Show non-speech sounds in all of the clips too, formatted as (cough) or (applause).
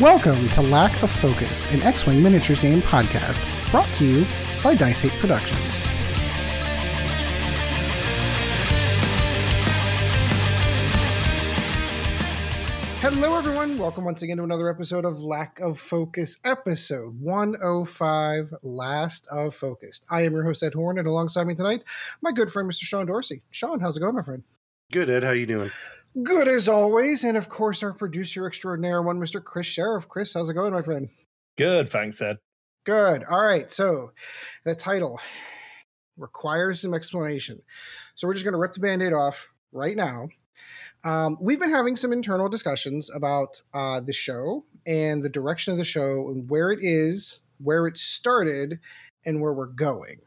Welcome to Lack of Focus, an X Wing miniatures game podcast brought to you by Dice 8 Productions. Hello, everyone. Welcome once again to another episode of Lack of Focus, episode 105 Last of Focus. I am your host, Ed Horn, and alongside me tonight, my good friend, Mr. Sean Dorsey. Sean, how's it going, my friend? Good, Ed. How are you doing? Good as always. And of course, our producer extraordinaire, one Mr. Chris Sheriff. Chris, how's it going, my friend? Good, thanks, Ed. Good. All right. So the title requires some explanation. So we're just going to rip the band aid off right now. Um, we've been having some internal discussions about uh, the show and the direction of the show and where it is, where it started, and where we're going.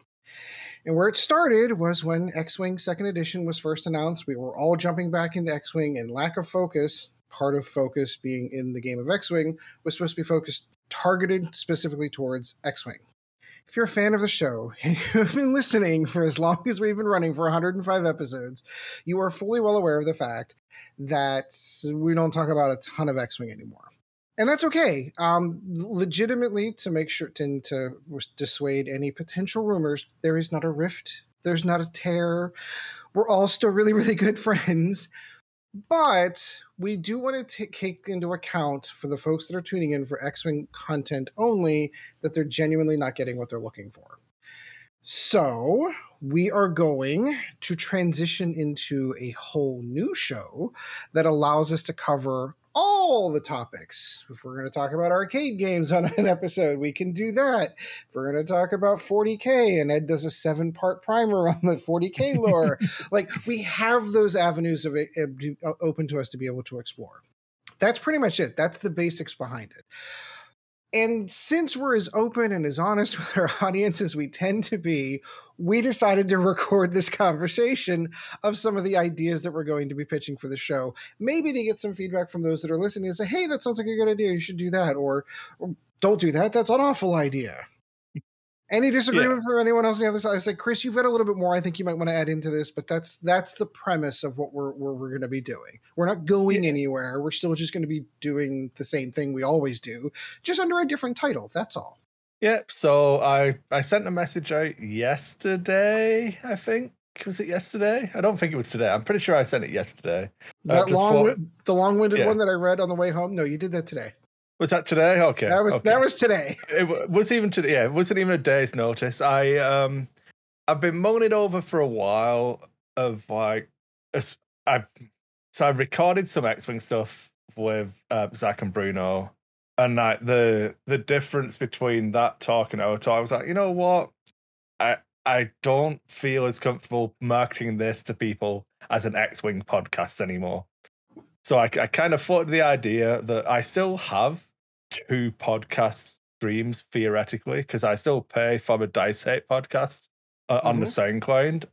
And where it started was when X Wing second edition was first announced. We were all jumping back into X Wing, and lack of focus, part of focus being in the game of X Wing, was supposed to be focused, targeted specifically towards X Wing. If you're a fan of the show (laughs) and you've been listening for as long as we've been running for 105 episodes, you are fully well aware of the fact that we don't talk about a ton of X Wing anymore and that's okay. Um, legitimately, to make sure to, to dissuade any potential rumors, there is not a rift. There's not a tear. We're all still really, really good (laughs) friends. But we do want to take into account for the folks that are tuning in for X Wing content only that they're genuinely not getting what they're looking for. So we are going to transition into a whole new show that allows us to cover all the topics. If we're going to talk about arcade games on (laughs) an episode, we can do that. If we're going to talk about 40K and Ed does a seven part primer on the 40K (laughs) lore, like we have those avenues of it uh, open to us to be able to explore. That's pretty much it. That's the basics behind it. And since we're as open and as honest (laughs) with our audience as we tend to be, we decided to record this conversation of some of the ideas that we're going to be pitching for the show. Maybe to get some feedback from those that are listening and say, hey, that sounds like a good idea. You should do that. Or, don't do that. That's an awful idea. Any disagreement yeah. for anyone else on the other side? I said, Chris, you've got a little bit more. I think you might want to add into this, but that's that's the premise of what we're we're, we're going to be doing. We're not going yeah. anywhere. We're still just going to be doing the same thing we always do, just under a different title. That's all. Yep. So I I sent a message out yesterday. I think was it yesterday? I don't think it was today. I'm pretty sure I sent it yesterday. Uh, that uh, long, the long-winded yeah. one that I read on the way home. No, you did that today. Was that today? Okay. That was okay. that was today. (laughs) It was even today. Yeah, it wasn't even a day's notice. I um, I've been mulling over for a while. Of like, I've so I've recorded some X Wing stuff with uh, Zach and Bruno, and like the the difference between that talk and our talk, I was like, you know what, I I don't feel as comfortable marketing this to people as an X Wing podcast anymore. So I, I kind of thought the idea that I still have two podcast streams theoretically because I still pay for the Dice 8 podcast uh, mm-hmm. on the mm-hmm. SoundCloud,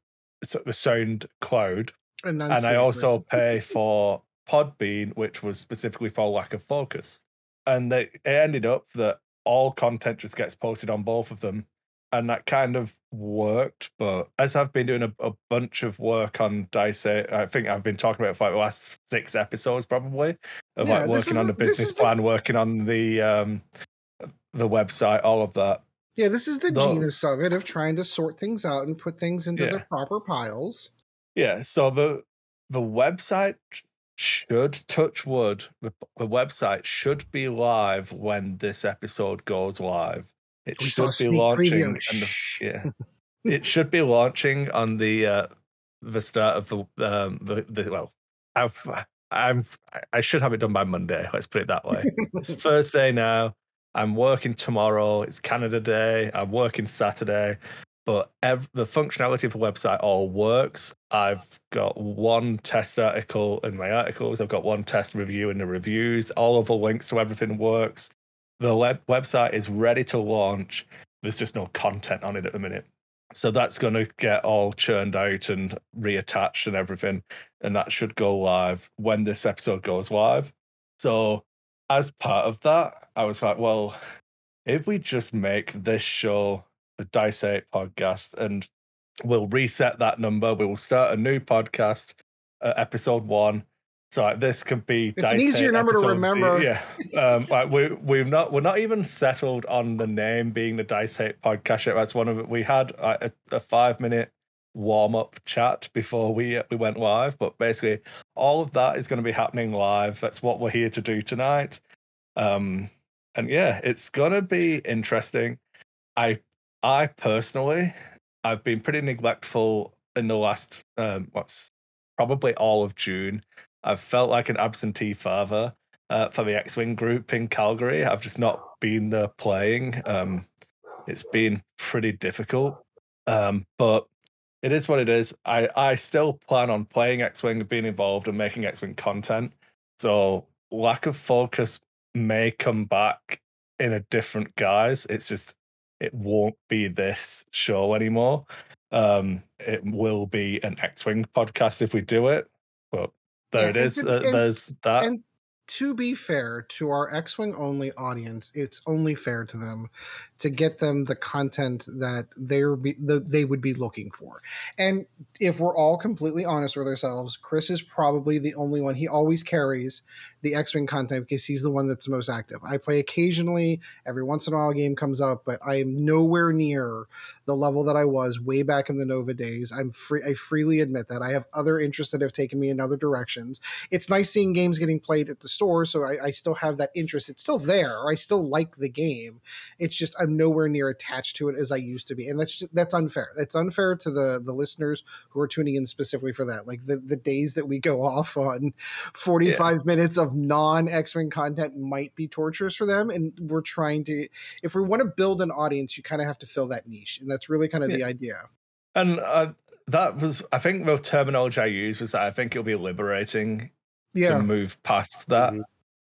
so the SoundCloud, and I also pay for Podbean, which was specifically for lack of focus. And they, it ended up that all content just gets posted on both of them, and that kind of worked. But as I've been doing a, a bunch of work on Dice, I think I've been talking about it for like the last six episodes probably of yeah, like working on the business plan, the... working on the um the website, all of that. Yeah, this is the genus of it of trying to sort things out and put things into yeah. their proper piles. Yeah, so the the website should touch wood. The, the website should be live when this episode goes live. It we should be launching. The, yeah, (laughs) it should be launching on the uh, the start of the um, the, the well. I've I'm I should have it done by Monday. Let's put it that way. it's (laughs) Thursday now. I'm working tomorrow. It's Canada Day. I'm working Saturday, but ev- the functionality of the website all works. I've got one test article in my articles. I've got one test review in the reviews. All of the links to everything works. The web- website is ready to launch. There's just no content on it at the minute. So that's going to get all churned out and reattached and everything. And that should go live when this episode goes live. So, as part of that, I was like, well, if we just make this show the Dice 8 podcast and we'll reset that number, we will start a new podcast, uh, episode one, So like, this could be. It's an easier number to remember. Yeah, um, like we we've not we're not even settled on the name being the Dice 8 Podcast yet. That's one of it. We had a, a five minute warm up chat before we we went live, but basically all of that is going to be happening live. That's what we're here to do tonight. Um, and yeah, it's gonna be interesting. I I personally I've been pretty neglectful in the last um what's probably all of June I've felt like an absentee father uh, for the X Wing group in Calgary. I've just not been there playing. Um, it's been pretty difficult, um, but it is what it is. I, I still plan on playing X Wing, being involved, and making X Wing content. So lack of focus may come back in a different guise. It's just it won't be this show anymore. Um, it will be an X Wing podcast if we do it, but there yeah, it is. Uh, there's that. And to be fair to our X-wing only audience, it's only fair to them to get them the content that they're be, the, they would be looking for. And if we're all completely honest with ourselves, Chris is probably the only one. He always carries the X-wing content because he's the one that's most active. I play occasionally, every once in a while a game comes up, but I am nowhere near the level that I was way back in the Nova days. I'm free I freely admit that. I have other interests that have taken me in other directions. It's nice seeing games getting played at the store, so I, I still have that interest. It's still there. I still like the game. It's just I'm nowhere near attached to it as I used to be, and that's just, that's unfair. It's unfair to the the listeners who are tuning in specifically for that. Like the the days that we go (laughs) off on 45 yeah. minutes of non X Wing content might be torturous for them, and we're trying to if we want to build an audience, you kind of have to fill that niche, and that's really kind of yeah. the idea. And uh, that was, I think, the terminology I used was that I think it'll be liberating yeah. to move past that mm-hmm.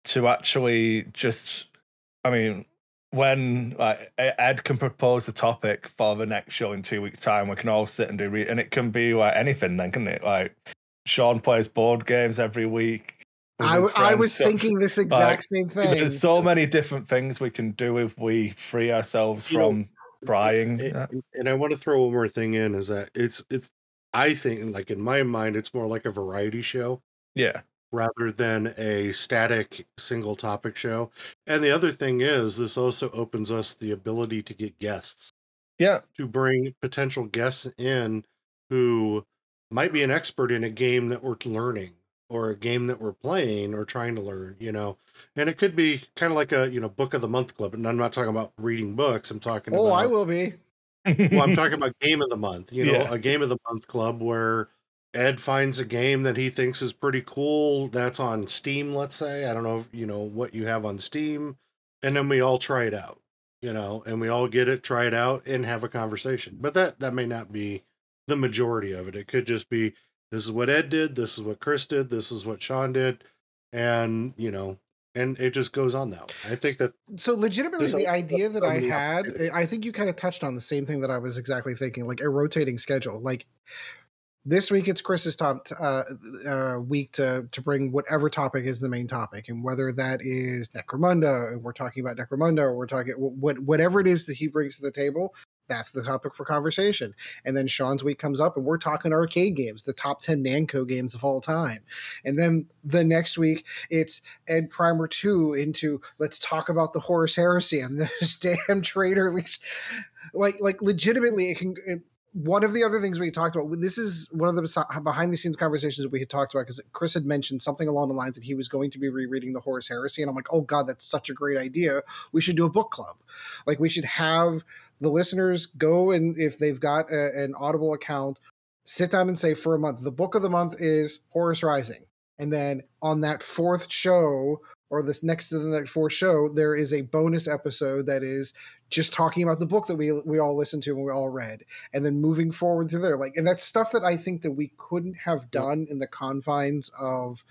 to actually just i mean when like ed can propose a topic for the next show in two weeks time we can all sit and do re- and it can be like anything then can it? Like sean plays board games every week. I, I was so, thinking this (laughs) exact like, same thing. there's so many different things we can do if we free ourselves you from know, and, and i want to throw one more thing in is that it's it's i think like in my mind it's more like a variety show. Yeah rather than a static single topic show. And the other thing is, this also opens us the ability to get guests. Yeah. To bring potential guests in who might be an expert in a game that we're learning or a game that we're playing or trying to learn, you know. And it could be kind of like a, you know, book of the month club. And I'm not talking about reading books. I'm talking oh, about I will be. well, I'm talking (laughs) about game of the month, you know, yeah. a game of the month club where Ed finds a game that he thinks is pretty cool that's on Steam, let's say. I don't know, you know, what you have on Steam, and then we all try it out, you know, and we all get it, try it out and have a conversation. But that that may not be the majority of it. It could just be this is what Ed did, this is what Chris did, this is what Sean did, and, you know, and it just goes on that way. I think that so legitimately the idea that I had, (laughs) I think you kind of touched on the same thing that I was exactly thinking, like a rotating schedule. Like this week it's Chris's top uh, uh, week to to bring whatever topic is the main topic, and whether that is Necromunda, and we're talking about Necromunda, or we're talking what whatever it is that he brings to the table. That's the topic for conversation. And then Sean's week comes up and we're talking arcade games, the top 10 Namco games of all time. And then the next week it's Ed Primer 2 into let's talk about the Horus Heresy and this (laughs) damn traitor. Least like, like legitimately, it can, it, one of the other things we talked about this is one of the behind the scenes conversations we had talked about because chris had mentioned something along the lines that he was going to be rereading the horus heresy and i'm like oh god that's such a great idea. We should do a book club. Like we should have the listeners go and if they've got a, an audible account sit down and say for a month the book of the month is horus rising. And then on that fourth show or this next to the next four show, there is a bonus episode that is just talking about the book that we we all listened to and we all read, and then moving forward through there. Like, and that's stuff that I think that we couldn't have done in the confines of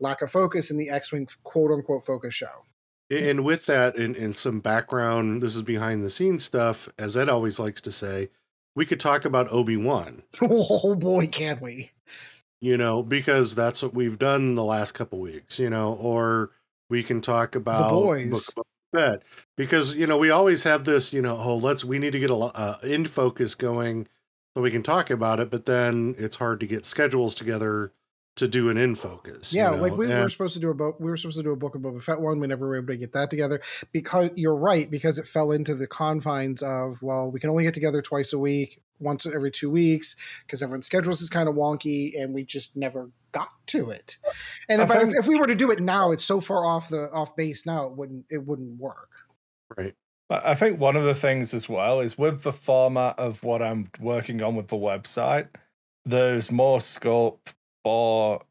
lack of focus in the X-wing quote unquote focus show. And with that, and, and some background, this is behind the scenes stuff, as Ed always likes to say. We could talk about Obi Wan. (laughs) oh boy, can we! You know, because that's what we've done the last couple weeks. You know, or we can talk about the boys. Book because you know we always have this you know oh let's we need to get a uh, in focus going so we can talk about it but then it's hard to get schedules together to do an in focus. Yeah, you know? like we, and, were supposed to do a book. We were supposed to do a book of Boba Fett one. We never were able to get that together because you're right because it fell into the confines of well, we can only get together twice a week, once every two weeks because everyone's schedules is kind of wonky, and we just never got to it. And if, think, if we were to do it now, it's so far off the off base now it wouldn't it wouldn't work. Right. I think one of the things as well is with the format of what I'm working on with the website, there's more scope for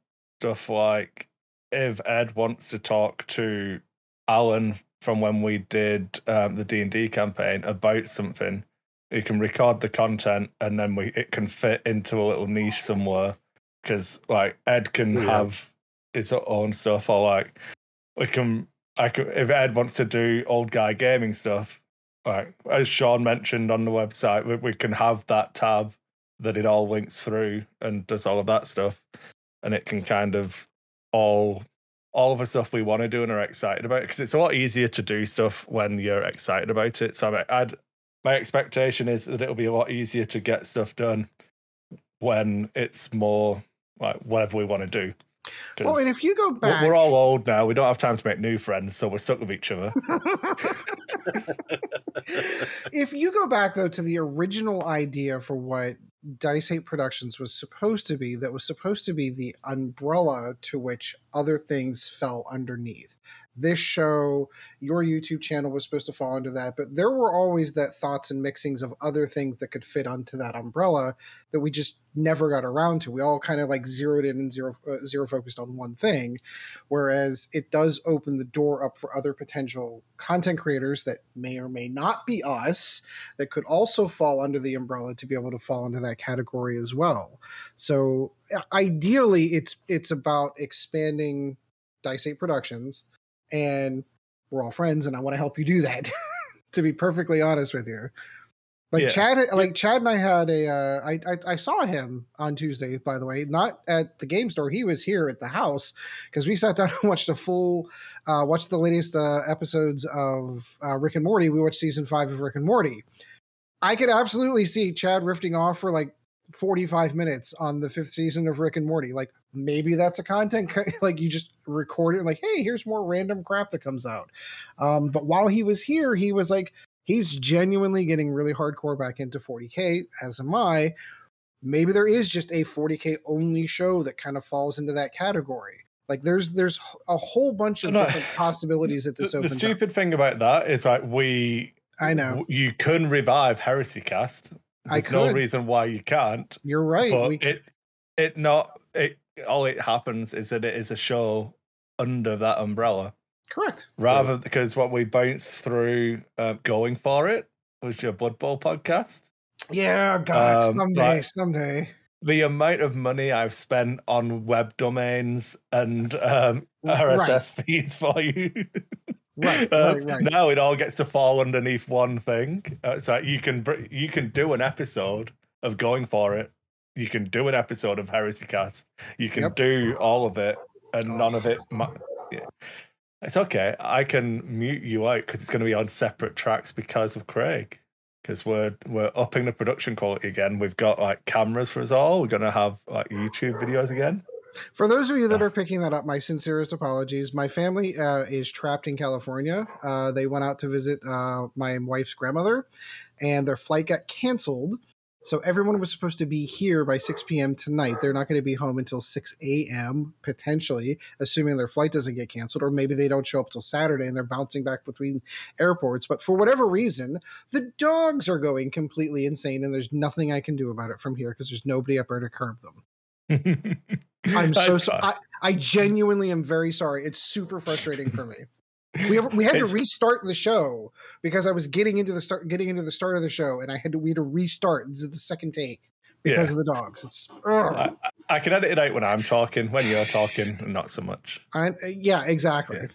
stuff like if Ed wants to talk to Alan from when we did um, the D and D campaign about something, he can record the content and then we it can fit into a little niche somewhere because like Ed can yeah. have his own stuff or like we can I could, if Ed wants to do old guy gaming stuff, like as Sean mentioned on the website, we, we can have that tab that it all links through and does all of that stuff, and it can kind of all all of the stuff we want to do and are excited about because it's a lot easier to do stuff when you're excited about it. So I'd my expectation is that it'll be a lot easier to get stuff done when it's more like whatever we want to do. Well, and if you go back, we're all old now. We don't have time to make new friends, so we're stuck with each other. (laughs) if you go back though to the original idea for what Dice 8 Productions was supposed to be, that was supposed to be the umbrella to which other things fell underneath. This show, your YouTube channel was supposed to fall under that, but there were always that thoughts and mixings of other things that could fit onto that umbrella that we just never got around to. We all kind of like zeroed in and zero uh, zero focused on one thing, whereas it does open the door up for other potential content creators that may or may not be us that could also fall under the umbrella to be able to fall into that category as well. So ideally, it's it's about expanding Dice Eight Productions, and we're all friends, and I want to help you do that. (laughs) to be perfectly honest with you, like yeah. Chad, like Chad and I had a. Uh, I, I I saw him on Tuesday, by the way, not at the game store. He was here at the house because we sat down (laughs) and watched a full, uh, watched the latest uh, episodes of uh, Rick and Morty. We watched season five of Rick and Morty. I could absolutely see Chad rifting off for like 45 minutes on the fifth season of Rick and Morty. Like maybe that's a content (laughs) like you just record it like, hey, here's more random crap that comes out. Um, but while he was here, he was like, he's genuinely getting really hardcore back into 40k as am i maybe there is just a 40k only show that kind of falls into that category like there's there's a whole bunch of different (laughs) possibilities at this the, the stupid up. thing about that is like we i know you can revive heresy cast there's I could. no reason why you can't you're right but we... it it not it all it happens is that it is a show under that umbrella Correct. Rather, yeah. because what we bounced through uh, going for it was your Blood Bowl podcast. Yeah, God, um, someday, someday. The amount of money I've spent on web domains and um, RSS right. feeds for you. (laughs) right, um, right, right. Now it all gets to fall underneath one thing. Uh, like you can you can do an episode of going for it. You can do an episode of Heresy Cast. You can yep. do all of it, and oh. none of it. Yeah. It's okay. I can mute you out because it's going to be on separate tracks because of Craig. Because we're we're upping the production quality again. We've got like cameras for us all. We're going to have like YouTube videos again. For those of you that are picking that up, my sincerest apologies. My family uh, is trapped in California. Uh, they went out to visit uh, my wife's grandmother, and their flight got canceled. So everyone was supposed to be here by 6 p.m. tonight. They're not going to be home until 6 a.m. potentially, assuming their flight doesn't get canceled, or maybe they don't show up till Saturday and they're bouncing back between airports. But for whatever reason, the dogs are going completely insane, and there's nothing I can do about it from here because there's nobody up there to curb them. (laughs) I'm (laughs) so sorry. I, I genuinely am very sorry. It's super frustrating for me we have, we had to restart the show because I was getting into the start getting into the start of the show and I had to we had to restart. This is the second take because yeah. of the dogs. It's I, I, can edit it out when I'm talking, when you're talking, not so much. I, yeah, exactly. Yeah.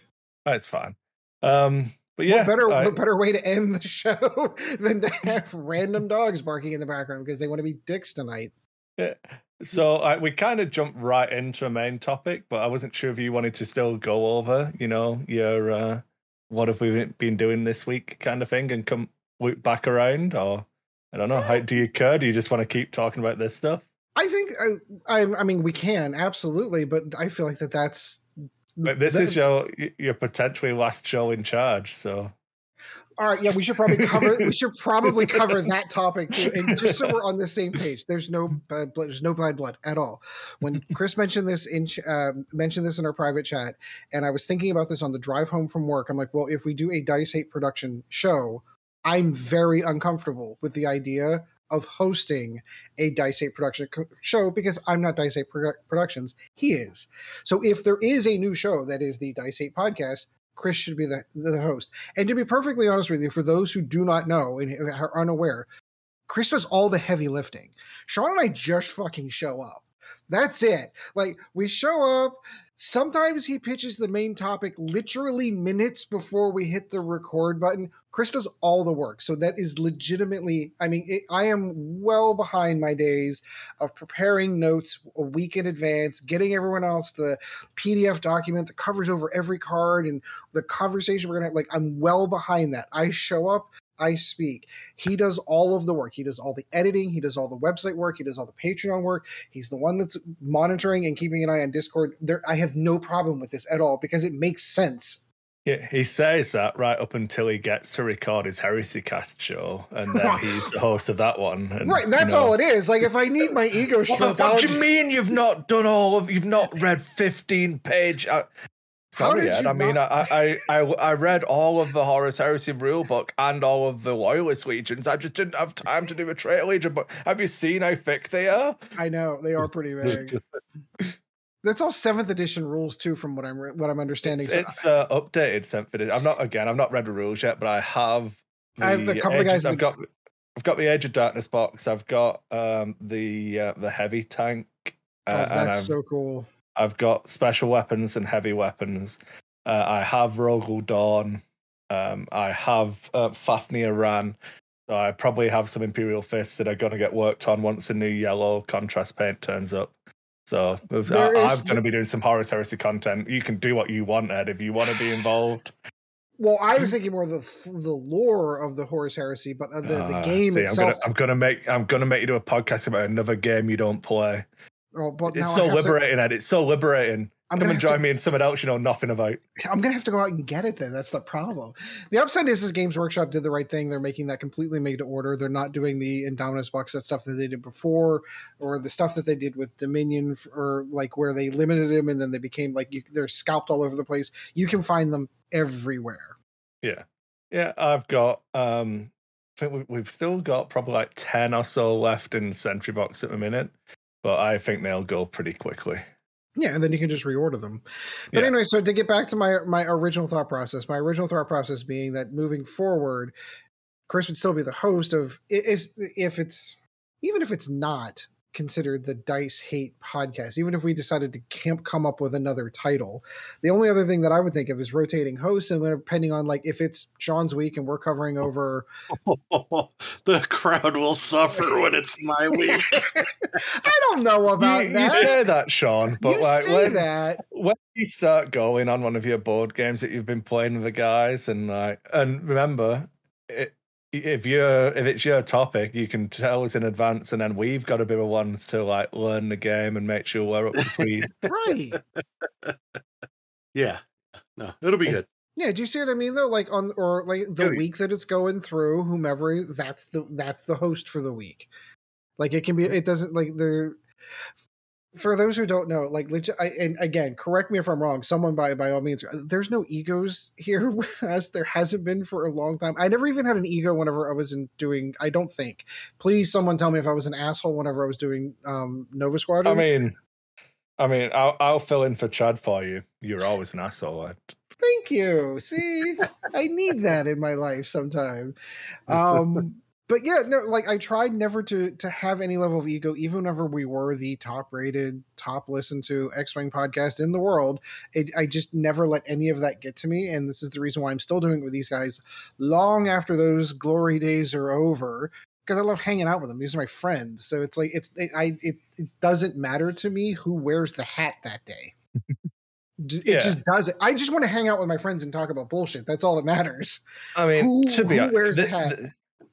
That's fine. Um, but yeah, what better I, what better way to end the (laughs) show than to have random dogs barking in the background because they want to be dicks tonight. Yeah. (laughs) So I, we kind of jumped right into a main topic, but I wasn't sure if you wanted to still go over, you know, your uh, what have we been doing this week kind of thing, and come back around, or I don't know. How do you care? Do you just want to keep talking about this stuff? I think I, I, I mean we can absolutely, but I feel like that that's. But this is your your potentially last show in charge, so. All right, yeah, we should probably cover we should (laughs) probably cover that topic too, and just so we're on the same page. There's no bad blood, there's no bad blood at all. When Chris mentioned this in uh, mentioned this in our private chat, and I was thinking about this on the drive home from work. I'm like, well, if we do a Dice 8 production show, I'm very uncomfortable with the idea of hosting a Dice 8 production show because I'm not Dice 8 Productions. He is. So if there is a new show that is the Dice 8 podcast, Chris should be the, the host. And to be perfectly honest with you, for those who do not know and are unaware, Chris does all the heavy lifting. Sean and I just fucking show up. That's it. Like we show up, Sometimes he pitches the main topic literally minutes before we hit the record button. Chris does all the work. So that is legitimately, I mean, it, I am well behind my days of preparing notes a week in advance, getting everyone else the PDF document that covers over every card and the conversation we're going to have. like. I'm well behind that. I show up, I speak. He does all of the work. He does all the editing. He does all the website work. He does all the Patreon work. He's the one that's monitoring and keeping an eye on Discord. There, I have no problem with this at all because it makes sense. Yeah, he says that right up until he gets to record his Heresy Cast show, and then he's the host of that one. And, right, that's you know, all it is. Like, if I need my ego stroked, what, what do you mean you've not done all of? You've not read fifteen page? Uh, Sorry, Ed. I mean, I, I, I I read all of the Horus Heresy rulebook and all of the Loyalist legions. I just didn't have time to do a traitor legion. But have you seen how thick they are? I know they are pretty big. That's all seventh edition rules too, from what I'm what I'm understanding. It's, so it's uh, updated seventh edition. I'm not again. I've not read the rules yet, but I have. I have a couple of guys. I've got. I've got the Age of Darkness box. I've got um, the uh, the heavy tank. Uh, oh, that's so cool. I've got special weapons and heavy weapons. Uh, I have Rogal Dorn. Um, I have uh, Fafnir Rann. So I probably have some Imperial Fists that are going to get worked on once the new yellow contrast paint turns up. So I, am going to be doing some Horus Heresy content. You can do what you want, Ed, if you want to be involved. (sighs) Well, I was (laughs) thinking more the the lore of the Horus Heresy, but the, the ah, game see, itself. I'm gonna, I'm gonna make I'm gonna make you do a podcast about another game you don't play. Oh, but it's so liberating, to, Ed. It's so liberating. I'm Come and join to, me in something else you know nothing about. I'm gonna have to go out and get it then. That's the problem. The upside is, is Games Workshop did the right thing. They're making that completely made to order. They're not doing the Indomitus box set stuff that they did before, or the stuff that they did with Dominion, or like where they limited them and then they became like you, they're scalped all over the place. You can find them everywhere. Yeah, yeah. I've got. um I think we've still got probably like ten or so left in Sentry Box at the minute but I think they'll go pretty quickly. Yeah, and then you can just reorder them. But yeah. anyway, so to get back to my my original thought process, my original thought process being that moving forward, Chris would still be the host of is if it's even if it's not considered the Dice 8 podcast, even if we decided to camp, come up with another title. The only other thing that I would think of is rotating hosts, and depending on like if it's Sean's week and we're covering over, (laughs) the crowd will suffer when it's my (laughs) week. (laughs) I don't know about you, that. You say that, Sean, but you like say when, that when you start going on one of your board games that you've been playing with the guys, and like, and remember. It, if you're if it's your topic, you can tell us in advance, and then we've got to be the ones to like learn the game and make sure we're up to speed. (laughs) right. (laughs) yeah. No, it'll be good. Yeah, do you see what I mean though? Like on or like the week that it's going through, whomever that's the that's the host for the week. Like it can be it doesn't like there for those who don't know, like legit, I, and again, correct me if I'm wrong. Someone by by all means, there's no egos here (laughs) with us. There hasn't been for a long time. I never even had an ego whenever I was in doing. I don't think. Please, someone tell me if I was an asshole whenever I was doing um Nova Squadron. I mean, I mean, I'll I'll fill in for Chad for you. You're always an asshole. Thank you. See, I need that in my life sometime. (laughs) Um but yeah, no, like I tried never to to have any level of ego, even whenever we were the top rated, top listened to X Wing podcast in the world. It, I just never let any of that get to me, and this is the reason why I'm still doing it with these guys long after those glory days are over. Because I love hanging out with them. These are my friends, so it's like it's it, I it, it doesn't matter to me who wears the hat that day. (laughs) it yeah. just does it. I just want to hang out with my friends and talk about bullshit. That's all that matters. I mean, who, to be honest, wears the, the hat?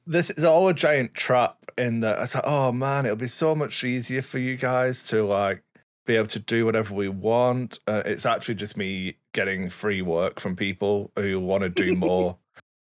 This is all a giant trap in that I like, oh man, it'll be so much easier for you guys to like be able to do whatever we want. Uh, it's actually just me getting free work from people who want to do (laughs) more.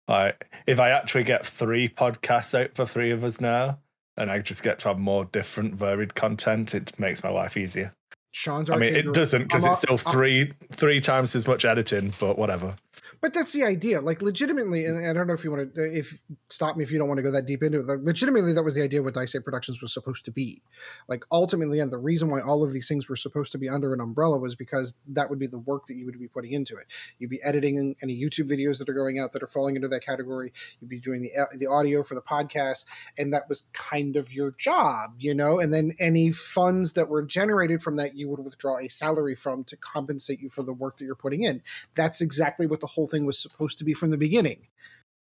like, if I actually get three podcasts out for three of us now, and I just get to have more different, varied content, it makes my life easier. Sean's. I mean, it doesn't because it's still 3 three times as much editing, but whatever. But that's the idea. Like, legitimately, and I don't know if you want to, uh, if stop me if you don't want to go that deep into it. Like, legitimately, that was the idea what Dice Productions was supposed to be. Like, ultimately, and the reason why all of these things were supposed to be under an umbrella was because that would be the work that you would be putting into it. You'd be editing any YouTube videos that are going out that are falling into that category. You'd be doing the uh, the audio for the podcast, and that was kind of your job, you know. And then any funds that were generated from that, you would withdraw a salary from to compensate you for the work that you're putting in. That's exactly what the whole whole thing was supposed to be from the beginning.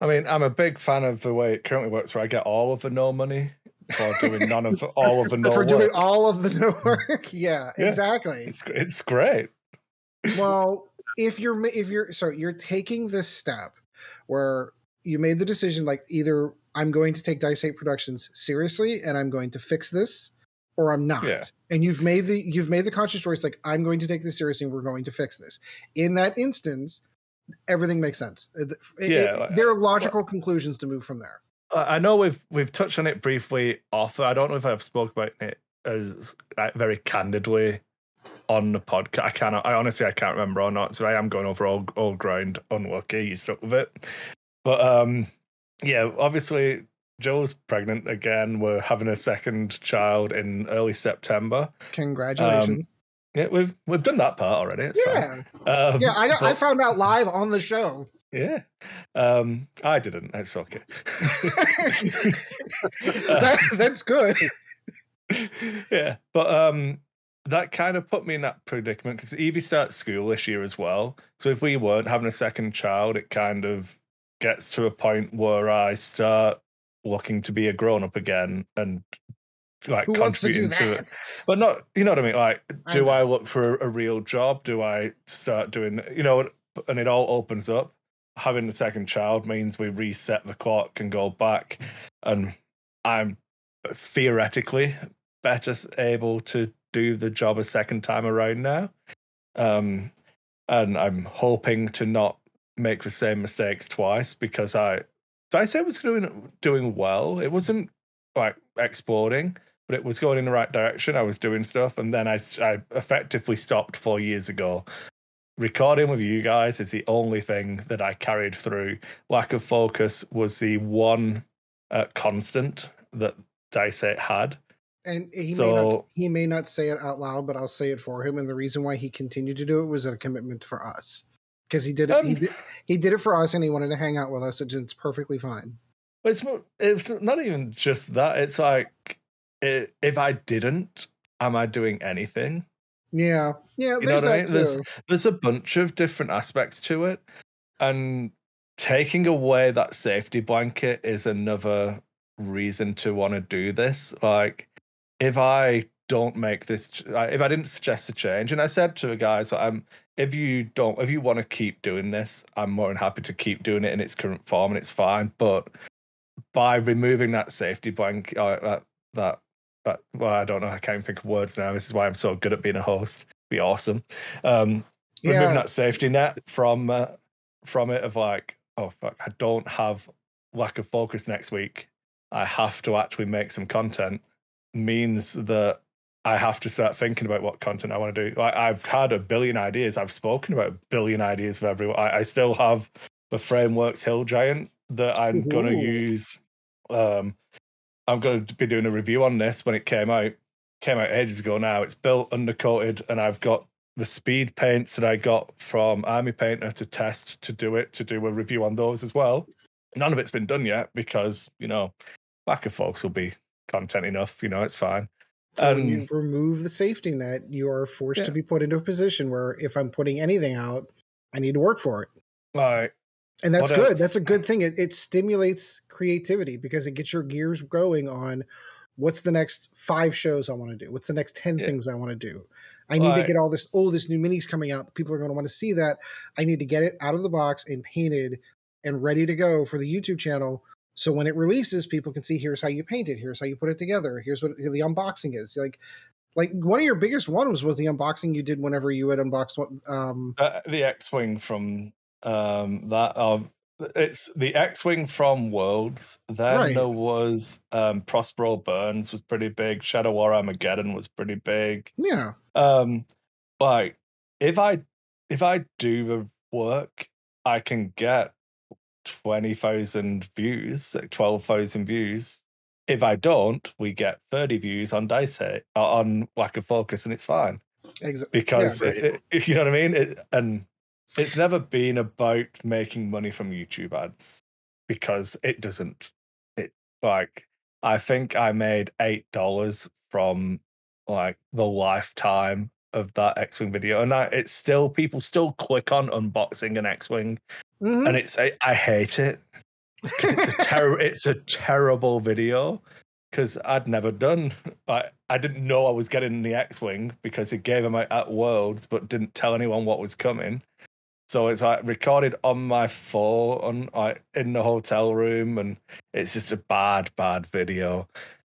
I mean, I'm a big fan of the way it currently works, where I get all of the no money for doing none of (laughs) all of the no for work. doing all of the no (laughs) work. Yeah, yeah, exactly. It's it's great. (laughs) well, if you're if you're so you're taking this step where you made the decision like either I'm going to take Dice Eight Productions seriously and I'm going to fix this, or I'm not. Yeah. And you've made the you've made the conscious choice like I'm going to take this seriously and we're going to fix this. In that instance, everything makes sense. It, yeah, it, there are logical well, conclusions to move from there. I know we've we've touched on it briefly off. I don't know if I've spoke about it as like, very candidly on the podcast. I cannot. I honestly I can't remember or not. So I am going over all all ground. Unlucky, you stuck with it. But um, yeah, obviously Joe's pregnant again. We're having a second child in early September. Congratulations. Um, yeah, we've we've done that part already. It's yeah, um, yeah. I got, but, I found out live on the show. Yeah, um, I didn't. It's okay. (laughs) (laughs) that, that's good. yeah, but um, that kind of put me in that predicament because Evie starts school this year as well. So if we weren't having a second child, it kind of gets to a point where I start looking to be a grown up again and like Who contributing to, to, it. But not, you know what I mean? Like, do I, I look for a real job? Do I start doing, you know, and it all opens up. Having the second child means we reset the clock and go back, and I'm theoretically better able to do the job a second time around now. Um, and I'm hoping to not make the same mistakes twice because I, did I say I was doing doing well? It wasn't like exploding but it was going in the right direction. I was doing stuff, and then I, I effectively stopped four years ago. Recording with you guys is the only thing that I carried through. Lack of focus was the one uh, constant that Dice had. And he so, may not he may not say it out loud, but I'll say it for him. And the reason why he continued to do it was a commitment for us because he did it. Um, he, did, he did it for us, and he wanted to hang out with us, which it's perfectly fine. It's it's not even just that. It's like if I didn't, am I doing anything? Yeah, yeah. You there's that I mean? too. There's, there's a bunch of different aspects to it, and taking away that safety blanket is another reason to want to do this. Like, if I don't make this, if I didn't suggest a change, and I said to the guys, I'm if you don't, if you want to keep doing this, I'm more than happy to keep doing it in its current form, and it's fine. But by removing that safety blanket, uh, that that but well, I don't know. I can't even think of words now. This is why I'm so good at being a host. It'd Be awesome. Um, yeah. removing that safety net from uh, from it of like, oh fuck, I don't have lack of focus next week. I have to actually make some content. Means that I have to start thinking about what content I want to do. Like I've had a billion ideas. I've spoken about a billion ideas for everyone. I, I still have the frameworks Hill Giant that I'm Ooh. gonna use. Um, I'm going to be doing a review on this when it came out. Came out ages ago now. It's built, undercoated, and I've got the speed paints that I got from Army Painter to test to do it, to do a review on those as well. None of it's been done yet because, you know, lack of focus will be content enough, you know, it's fine. So um, when you remove the safety net, you are forced yeah. to be put into a position where if I'm putting anything out, I need to work for it. Right and that's what good. Else? That's a good thing. It, it stimulates creativity because it gets your gears going on what's the next five shows I want to do? What's the next 10 yeah. things I want to do? I need to get all this, oh, this new mini's coming out. People are going to want to see that. I need to get it out of the box and painted and ready to go for the YouTube channel So when it releases, people can see here's how you paint it, here's how you put it together, here's what the unboxing is. Like like one of your biggest ones was the unboxing you did whenever you had unboxed um uh, the X-wing from um that um it's the X-wing from Worlds. Then right. there was um Prospero Burns was pretty big. Shadow War Armageddon was pretty big. Yeah. Um, like if I if I do the work, I can get twenty thousand views, like twelve thousand views. If I don't, we get thirty views on Dice uh, on Lack of Focus, and it's fine. Exactly. Because yeah, it, it, (laughs) you know what I mean. It, and it's never been about making money from YouTube ads because it doesn't. It like I think I made eight dollars from like the lifetime of that X-wing video, and I, it's still people still click on unboxing an X-wing, mm-hmm. and it's I, I hate it because it's a ter- (laughs) it's a terrible video because I'd never done I I didn't know I was getting the X-wing because it gave them at Worlds, but didn't tell anyone what was coming. So it's like recorded on my phone, on like in the hotel room, and it's just a bad, bad video.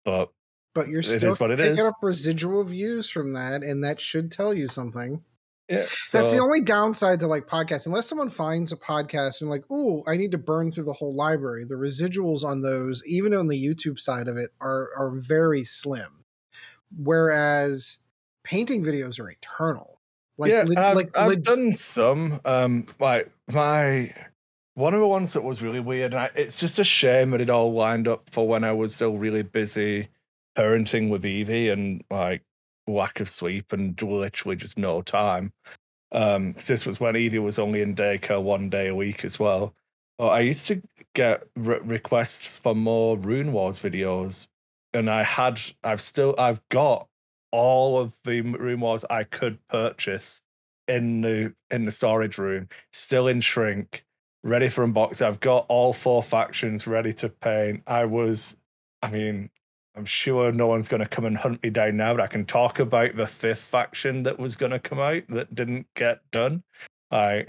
But but you're still what it picking is. up residual views from that, and that should tell you something. Yeah, so. that's the only downside to like podcasts. Unless someone finds a podcast and like, oh, I need to burn through the whole library. The residuals on those, even on the YouTube side of it, are are very slim. Whereas painting videos are eternal like, yeah, li- I've, like I've leg- done some. Um, like my one of the ones that was really weird, and I, it's just a shame that it all lined up for when I was still really busy parenting with Evie and like lack of sleep and literally just no time. Um, cause this was when Evie was only in daycare one day a week as well. But I used to get re- requests for more Rune Wars videos, and I had, I've still, I've got all of the Rune Wars I could purchase in the in the storage room, still in shrink, ready for unboxing. I've got all four factions ready to paint. I was, I mean, I'm sure no one's going to come and hunt me down now, but I can talk about the fifth faction that was going to come out that didn't get done. I,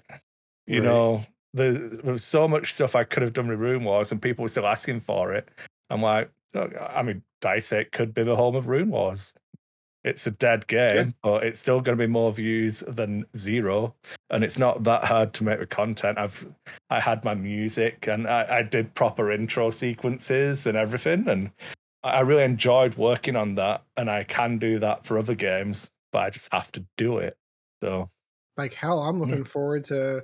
you right. know, there, there was so much stuff I could have done with Rune Wars, and people were still asking for it. I'm like, I mean, Dice it could be the home of Rune Wars. It's a dead game, yeah. but it's still going to be more views than zero, and it's not that hard to make the content. I've I had my music and I, I did proper intro sequences and everything, and I really enjoyed working on that. And I can do that for other games, but I just have to do it. So, like hell, I'm looking mm. forward to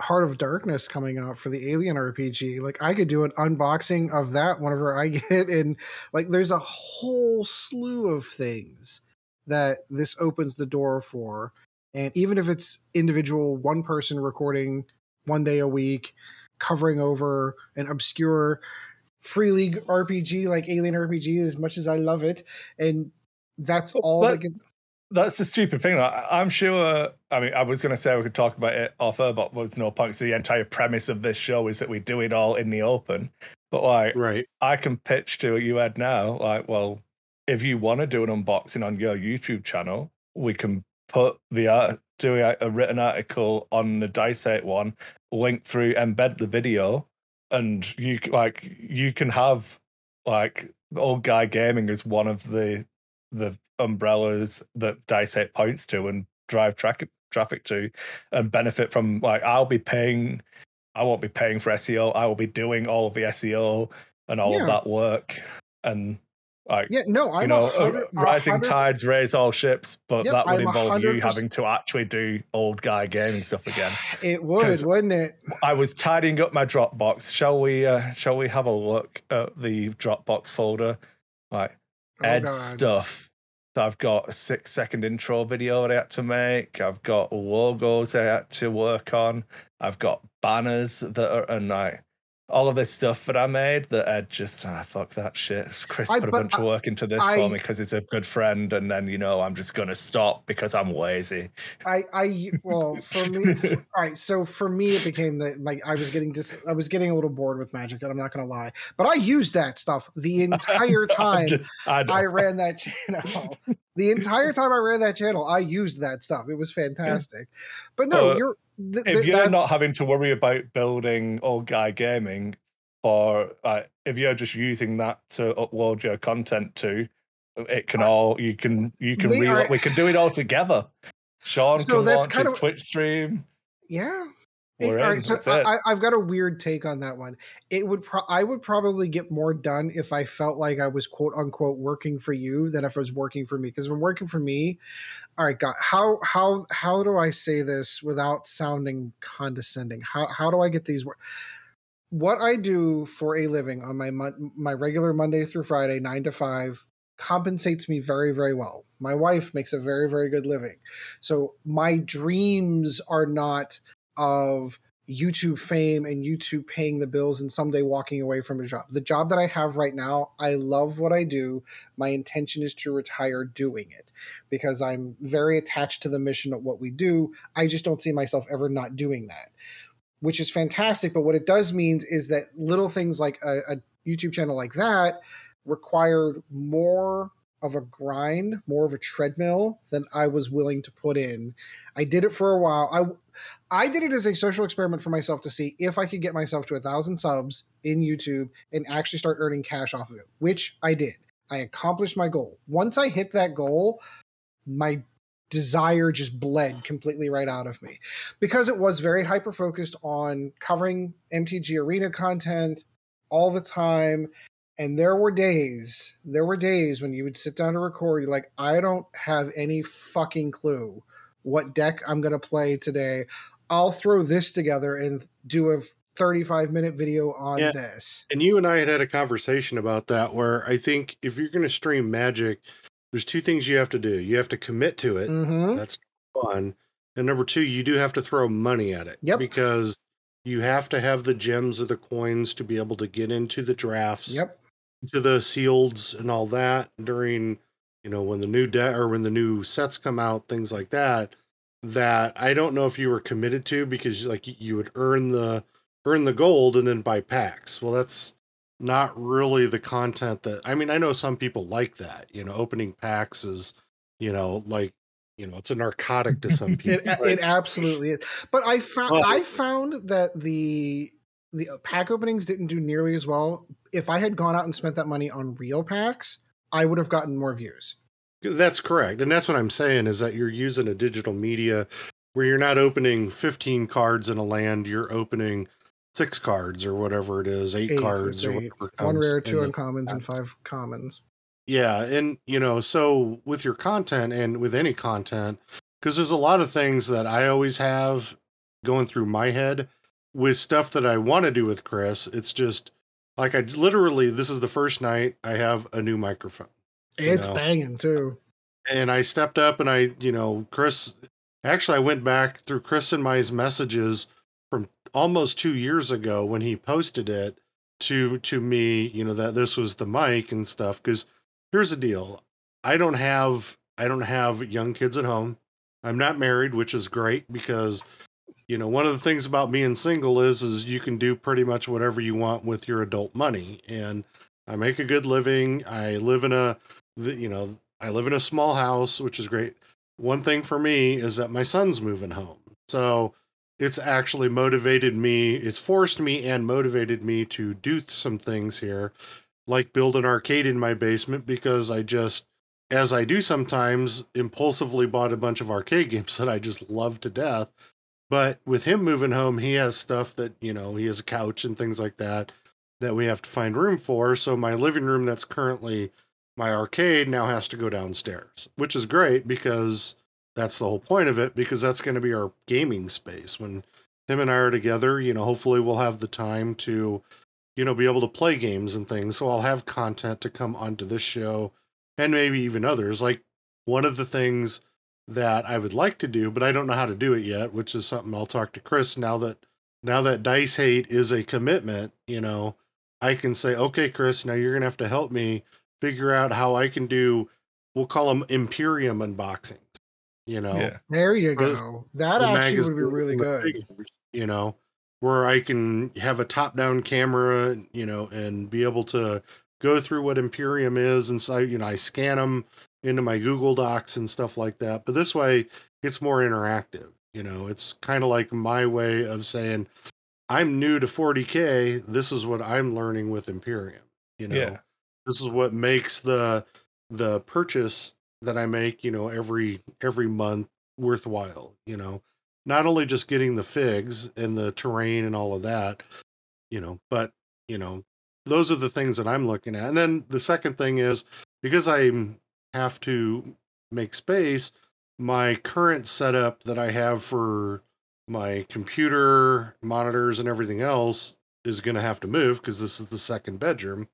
Heart of Darkness coming out for the Alien RPG. Like I could do an unboxing of that whenever I (laughs) get it, and like there's a whole slew of things that this opens the door for. And even if it's individual one person recording one day a week, covering over an obscure free league RPG like Alien RPG, as much as I love it, and that's all. But, can... That's a stupid thing. I'm sure. I mean, I was going to say we could talk about it off air, but there's no point. So the entire premise of this show is that we do it all in the open. But like, right? I can pitch to you, Ed, now. Like, well, if you want to do an unboxing on your YouTube channel, we can put the art, do a, a written article on the Dice 8 one, link through, embed the video, and you like you can have like old guy gaming is one of the the umbrellas that Dice 8 points to and drive track, traffic to, and benefit from like I'll be paying. I won't be paying for SEO. I will be doing all of the SEO and all yeah. of that work, and like, yeah, no, I'm you know, uh, rising tides raise all ships, but yep, that would I'm involve you having to actually do old guy gaming stuff again. (sighs) It would, wouldn't it? I was tidying up my Dropbox. Shall we? Uh, shall we have a look at the Dropbox folder? Like oh, Ed God. stuff. So I've got a six second intro video that I had to make. I've got logos I had to work on. I've got banners that are and like all of this stuff that I made that Ed just ah fuck that shit. Chris I, put a bunch I, of work into this I, for me because he's a good friend, and then you know I'm just gonna stop because I'm lazy. I I well for me, (laughs) all right. So for me, it became that like I was getting just I was getting a little bored with magic, and I'm not gonna lie, but I used that stuff the (laughs) entire time just, I, ran that (laughs) channel. the entire time I ran that channel, I used that stuff. It was fantastic. But no, uh, you're th- if you're not having to worry about building old guy gaming or uh, if you're just using that to upload your content to, it can all you can you can re- are, we can do it all together. Sean so can that's launch kind his of, Twitch stream. Yeah, all right, so I, have got a weird take on that one. It would pro- I would probably get more done if I felt like I was quote unquote working for you than if I was working for me. Because if I'm working for me, all right, God, how how how do I say this without sounding condescending? How how do I get these words? What I do for a living on my my regular Monday through Friday nine to five compensates me very very well. My wife makes a very very good living, so my dreams are not of YouTube fame and YouTube paying the bills and someday walking away from a job. The job that I have right now, I love what I do. My intention is to retire doing it because I'm very attached to the mission of what we do. I just don't see myself ever not doing that, which is fantastic. But what it does mean is that little things like a, a YouTube channel like that required more of a grind, more of a treadmill than I was willing to put in. I did it for a while. I I did it as a social experiment for myself to see if I could get myself to a thousand subs in YouTube and actually start earning cash off of it, which I did. I accomplished my goal. Once I hit that goal, my desire just bled completely right out of me because it was very hyper focused on covering MTG arena content all the time and there were days, there were days when you would sit down to record, you're like, I don't have any fucking clue what deck I'm going to play today. I'll throw this together and do a 35 minute video on yeah. this. And you and I had had a conversation about that where I think if you're going to stream Magic, there's two things you have to do. You have to commit to it. Mm-hmm. That's fun. And number two, you do have to throw money at it. Yep. Because you have to have the gems or the coins to be able to get into the drafts. Yep to the sealeds and all that during you know when the new deck or when the new sets come out things like that that i don't know if you were committed to because like you would earn the earn the gold and then buy packs. Well that's not really the content that i mean i know some people like that you know opening packs is you know like you know it's a narcotic to some (laughs) people it, it, absolutely is. But i found well, i found that the the pack openings didn't do nearly as well. If I had gone out and spent that money on real packs, I would have gotten more views. That's correct. And that's what I'm saying is that you're using a digital media where you're not opening 15 cards in a land, you're opening six cards or whatever it is, eight, eight cards or whatever. One rare, two uncommons, and five commons. Yeah. And, you know, so with your content and with any content, because there's a lot of things that I always have going through my head with stuff that I want to do with Chris, it's just like I literally this is the first night I have a new microphone. It's know? banging too. And I stepped up and I, you know, Chris actually I went back through Chris and my messages from almost 2 years ago when he posted it to to me, you know, that this was the mic and stuff cuz here's the deal. I don't have I don't have young kids at home. I'm not married, which is great because you know one of the things about being single is is you can do pretty much whatever you want with your adult money. And i make a good living. I live in a you know i live in a small house which is great. One thing for me is that my son's moving home. So it's actually motivated me it's forced me and motivated me to do some things here like build an arcade in my basement because i just as i do sometimes impulsively bought a bunch of arcade (laughs) games that i just love to death but with him moving home, he has stuff that, you know, he has a couch and things like that that we have to find room for. So my living room that's currently my arcade now has to go downstairs, which is great because that's the whole point of it because that's going to be our gaming space when him and I are together, you know, hopefully we'll have the time to you know be able to play games and things. So I'll have content to come onto this show and maybe even others. Like one of the things that I would like to do, but I don't know how to do it yet, which is something I'll talk to Chris now that now that Dice 8 is a commitment, you know, I can say, okay, Chris, now you're gonna have to help me figure out how I can do we'll call them Imperium unboxings. You know, yeah. there you go. That actually would be really good. Figures, you know, where I can have a top down camera, you know, and be able to go through what Imperium is. And so, you know, I scan them into my Google Docs and stuff like that. But this way, it's more interactive. You know, it's kind of like my way of saying, I'm new to 40k. This is what I'm learning with Imperium. You know, Yeah. this is what makes the the purchase that I make, you know, every every month worthwhile. You know, not only just getting the figs and the terrain and all of that, you know, but you know, those are the things that I'm looking at. And then the second thing is because I have to make space, my current setup that I have for my computer, monitors, and everything else is going to have to move because this is the second bedroom.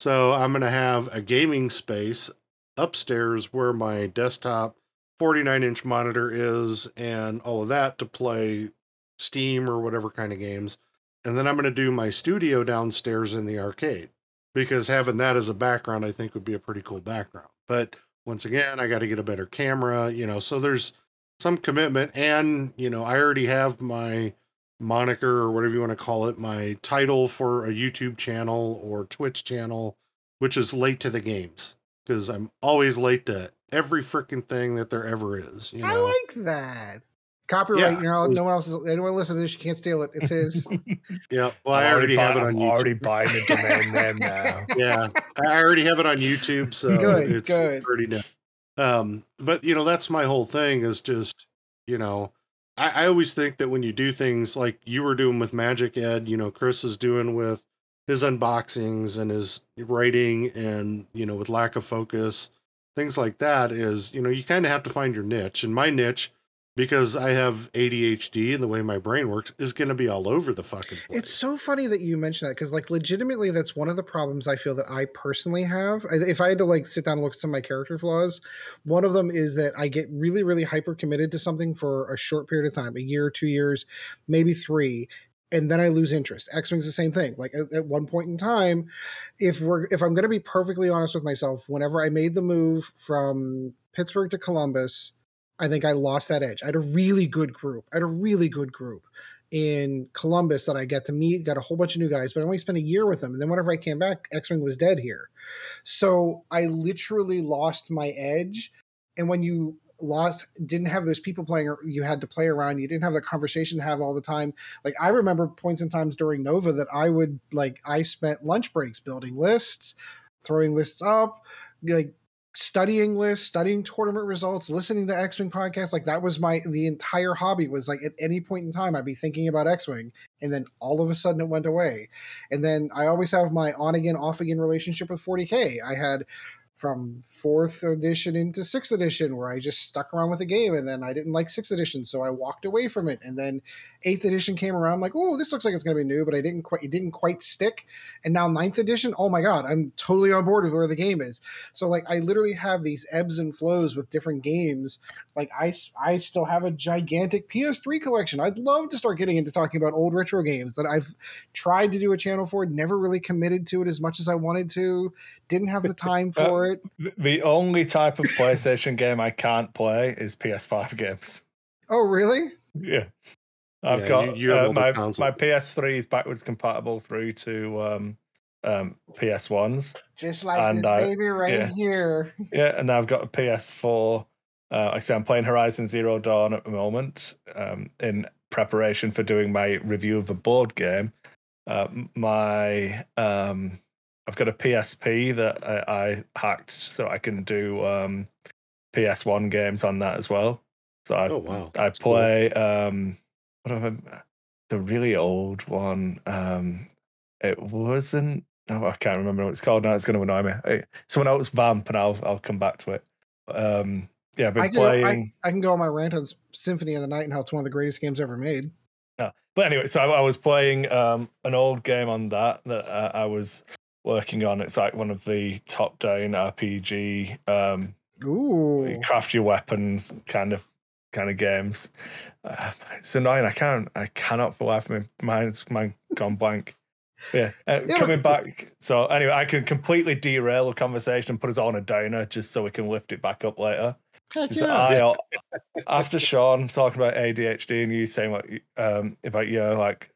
So I'm going to have a gaming space upstairs where my desktop 49 inch monitor is and all of that to play Steam or whatever kind of games. And then I'm going to do my studio downstairs in the arcade because having that as a background, I think would be a pretty cool background. But once again, I got to get a better camera, you know, so there's some commitment. And, you know, I already have my moniker or whatever you want to call it, my title for a YouTube channel or Twitch channel, which is late to the games because I'm always late to every freaking thing that there ever is. You know? I like that. Copyright, Yeah, you know, it no one else is anyone listen to this, you can't steal it. It's his. (laughs) yeah. Well, I'm I already buy- have it on I'm already buying the domain (laughs) name now. yeah, I already have it on YouTube, so Good, it's good. pretty done. Um, but you know, that's my whole thing is just, you know, I, I always think that when you do things like you were doing with Magic Ed, you know, Chris is doing with his unboxings and his writing and, you know, with lack of focus, things like that is, you know, you kind of have to find your niche. And my niche, because I have ADHD and the way my brain works, is going to be all over the fucking place. It's so funny that you mention that because, like, legitimately, that's one of the problems I feel that I personally have. If I had to like sit down and look at some of my character flaws, one of them is that I get really, really hyper committed to something for a short period of time, a year, two years, maybe three, and then I lose interest. X Wing's the same thing. Like at, at one point in time, if we're if I'm going to be perfectly honest with myself, whenever I made the move from Pittsburgh to Columbus. I think I lost that edge. I had a really good group. I had a really good group in Columbus that I got to meet, got a whole bunch of new guys, but I only spent a year with them. And then whenever I came back, X Wing was dead here. So I literally lost my edge. And when you lost, didn't have those people playing, or you had to play around, you didn't have the conversation to have all the time. Like I remember points in times during Nova that I would, like, I spent lunch breaks building lists, throwing lists up, like studying lists, studying tournament results, listening to X-Wing podcasts. Like that was my the entire hobby was like at any point in time I'd be thinking about X-Wing and then all of a sudden it went away. And then I always have my on again off again relationship with 40K. I had from fourth edition into sixth edition where I just stuck around with the game and then I didn't like sixth edition so I walked away from it. And then eighth edition came around like oh this looks like it's going to be new but I didn't quite it didn't quite stick. And now ninth edition oh my god I'm totally on board with where the game is. So like I literally have these ebbs and flows with different games. Like I I still have a gigantic PS3 collection. I'd love to start getting into talking about old retro games that I've tried to do a channel for never really committed to it as much as I wanted to didn't have the time (laughs) uh, for it The only type of PlayStation (laughs) game I can't play is PS5 games. oh really Yeah. I've Yeah, got you- you have uh, my, my PS3 is backwards compatible through to um, um, PS1s. just like And this I- baby right yeah. here Yeah, and now I've got a PS4. Uh, I say I'm playing Horizon Zero Dawn at the moment um, in preparation for doing my review of a board game. Uh, my um, I've got a PSP that I, I hacked so I can do um, PS1 games on that as well. So I, oh wow, I That's cool. play um what have I, the really old one. Um it wasn't oh, I can't remember what it's called now. It's going to annoy me. Hey, Someone else vamp, and I'll I'll come back to it. Um, yeah, I've been I can, go, I, playing. I can go on my rant on Symphony of the Night and how it's one of the greatest games ever made. Yeah. But anyway, so I, I was playing um an old game on that that uh, I was working on. It's like one of the top down RPG um Ooh. craft your weapons kind of kind of games. Uh, it's annoying. I can't. I cannot for the life of me. Mine's mine gone blank. Yeah, uh, (laughs) Yeah, coming back. So anyway, I can completely derail the conversation and put us on a downer just so we can lift it back up later. Heck yeah. I, (laughs) after Sean talking about ADHD and you saying like um about your like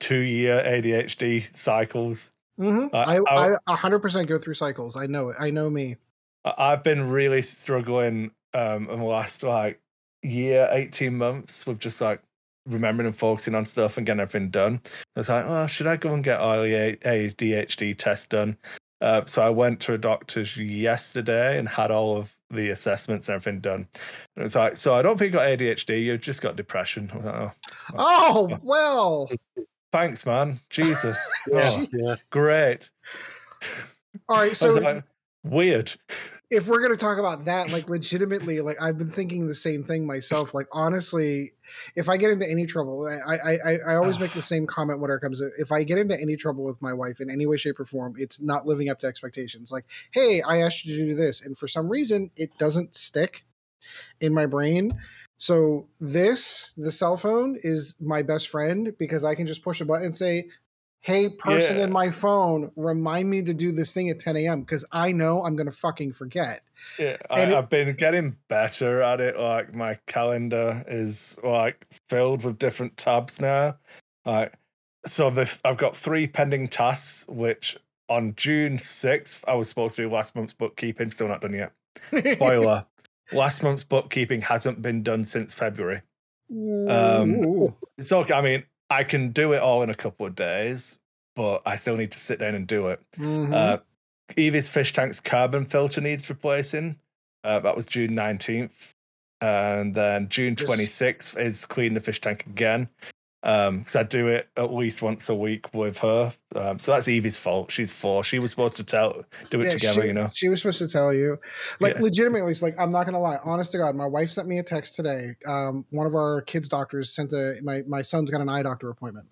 two year ADHD cycles, Mhm. I- I, I- I 100% go through cycles. I know it. I know me. I've been really struggling um in the last like year, 18 months with just like remembering and focusing on stuff and getting everything done. I was like, oh, should I go and get all the ADHD test done? Uh, so I went to a doctor's yesterday and had all of the assessments and everything done. And it's like, so I don't think you got ADHD, you've just got depression. Like, oh. oh, well. (laughs) Thanks, man. Jesus. (laughs) oh, yeah. Great. All right. So like, weird if we're gonna talk about that, like legitimately, like I've been thinking the same thing myself. Like honestly, if I get into any trouble, I I I always make the (sighs) same comment when it comes to if I get into any trouble with my wife in any way, shape, or form, it's not living up to expectations. Like, hey, I asked you to do this, and for some reason, it doesn't stick in my brain. So this, the cell phone, is my best friend because I can just push a button and say, hey person yeah. in my phone remind me to do this thing at 10 a.m because i know i'm gonna fucking forget. Yeah I, have been getting better at it like my calendar is like filled with different tabs now like so the, i've got three pending tasks which on june 6th i was supposed to do last month's bookkeeping still not done yet. (laughs) Spoiler last month's bookkeeping hasn't been done since february um so i mean I can do it all in a couple of days, but I still need to sit down and do it. Mm-hmm. Uh, Evie's fish tank's carbon filter needs replacing. Uh, that was June 19th. And then June 26th is cleaning the fish tank again um because i do it at least once a week with her. Um, so that's evie's fault. She's four. She was supposed to tell do it yeah, together she, you know? she was supposed to tell you. Like yeah. legitimately it's like i'm not gonna lie honest to god my wife sent me a text today. Um one of our kids doctors sent a my, my son's got an eye doctor appointment.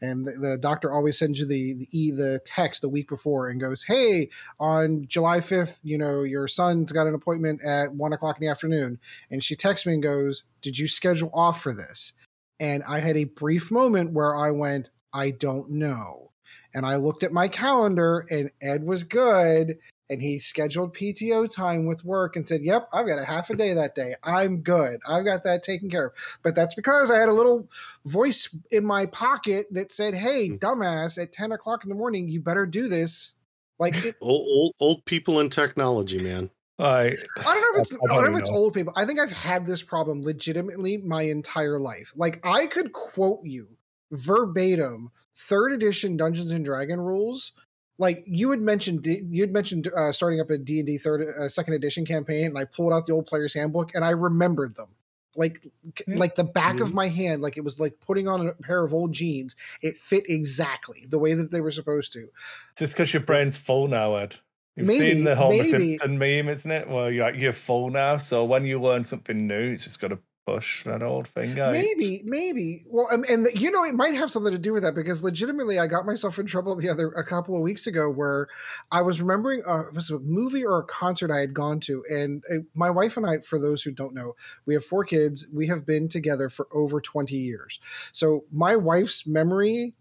And the, the doctor always sends you the the e, the text the week before and goes hey on july 5th you know your son's got an appointment at one o'clock in the afternoon. And she texts me and goes did you schedule off for this and I had a brief moment where I went, I don't know. And I looked at my calendar and Ed was good. And he scheduled PTO time with work and said, Yep, I've got a half a day that day. I'm good. I've got that taken care of. But that's because I had a little voice in my pocket that said, Hey, hmm. dumbass, at 10 o'clock in the morning, you better do this. Like it, old, old, old people in technology, man. I I don't know if it's I, I don't, know if it's old people. I think I've had this problem legitimately my entire life. Like I could quote you verbatim third edition Dungeons and Dragon rules. Like you had mentioned, you had mentioned uh, starting up a D and D third, uh, second edition campaign, and I pulled out the old player's handbook and I remembered them like like the back mm-hmm. of my hand like it was like putting on a pair of old jeans it fit exactly the way that they were supposed to just because your brain's full now ed You've maybe, seen the Homer maybe. Simpson meme, isn't it? Well, you're you're full now, so when you learn something new, it's just got to push that old thing out. Maybe, maybe. Well, and, and you know, it might have something to do with that because legitimately, I got myself in trouble the other a couple of weeks ago where I was remembering uh, it was a movie or a concert I had gone to, and uh, my wife and I, for those who don't know, we have four kids. We have been together for over twenty years. So my wife's memory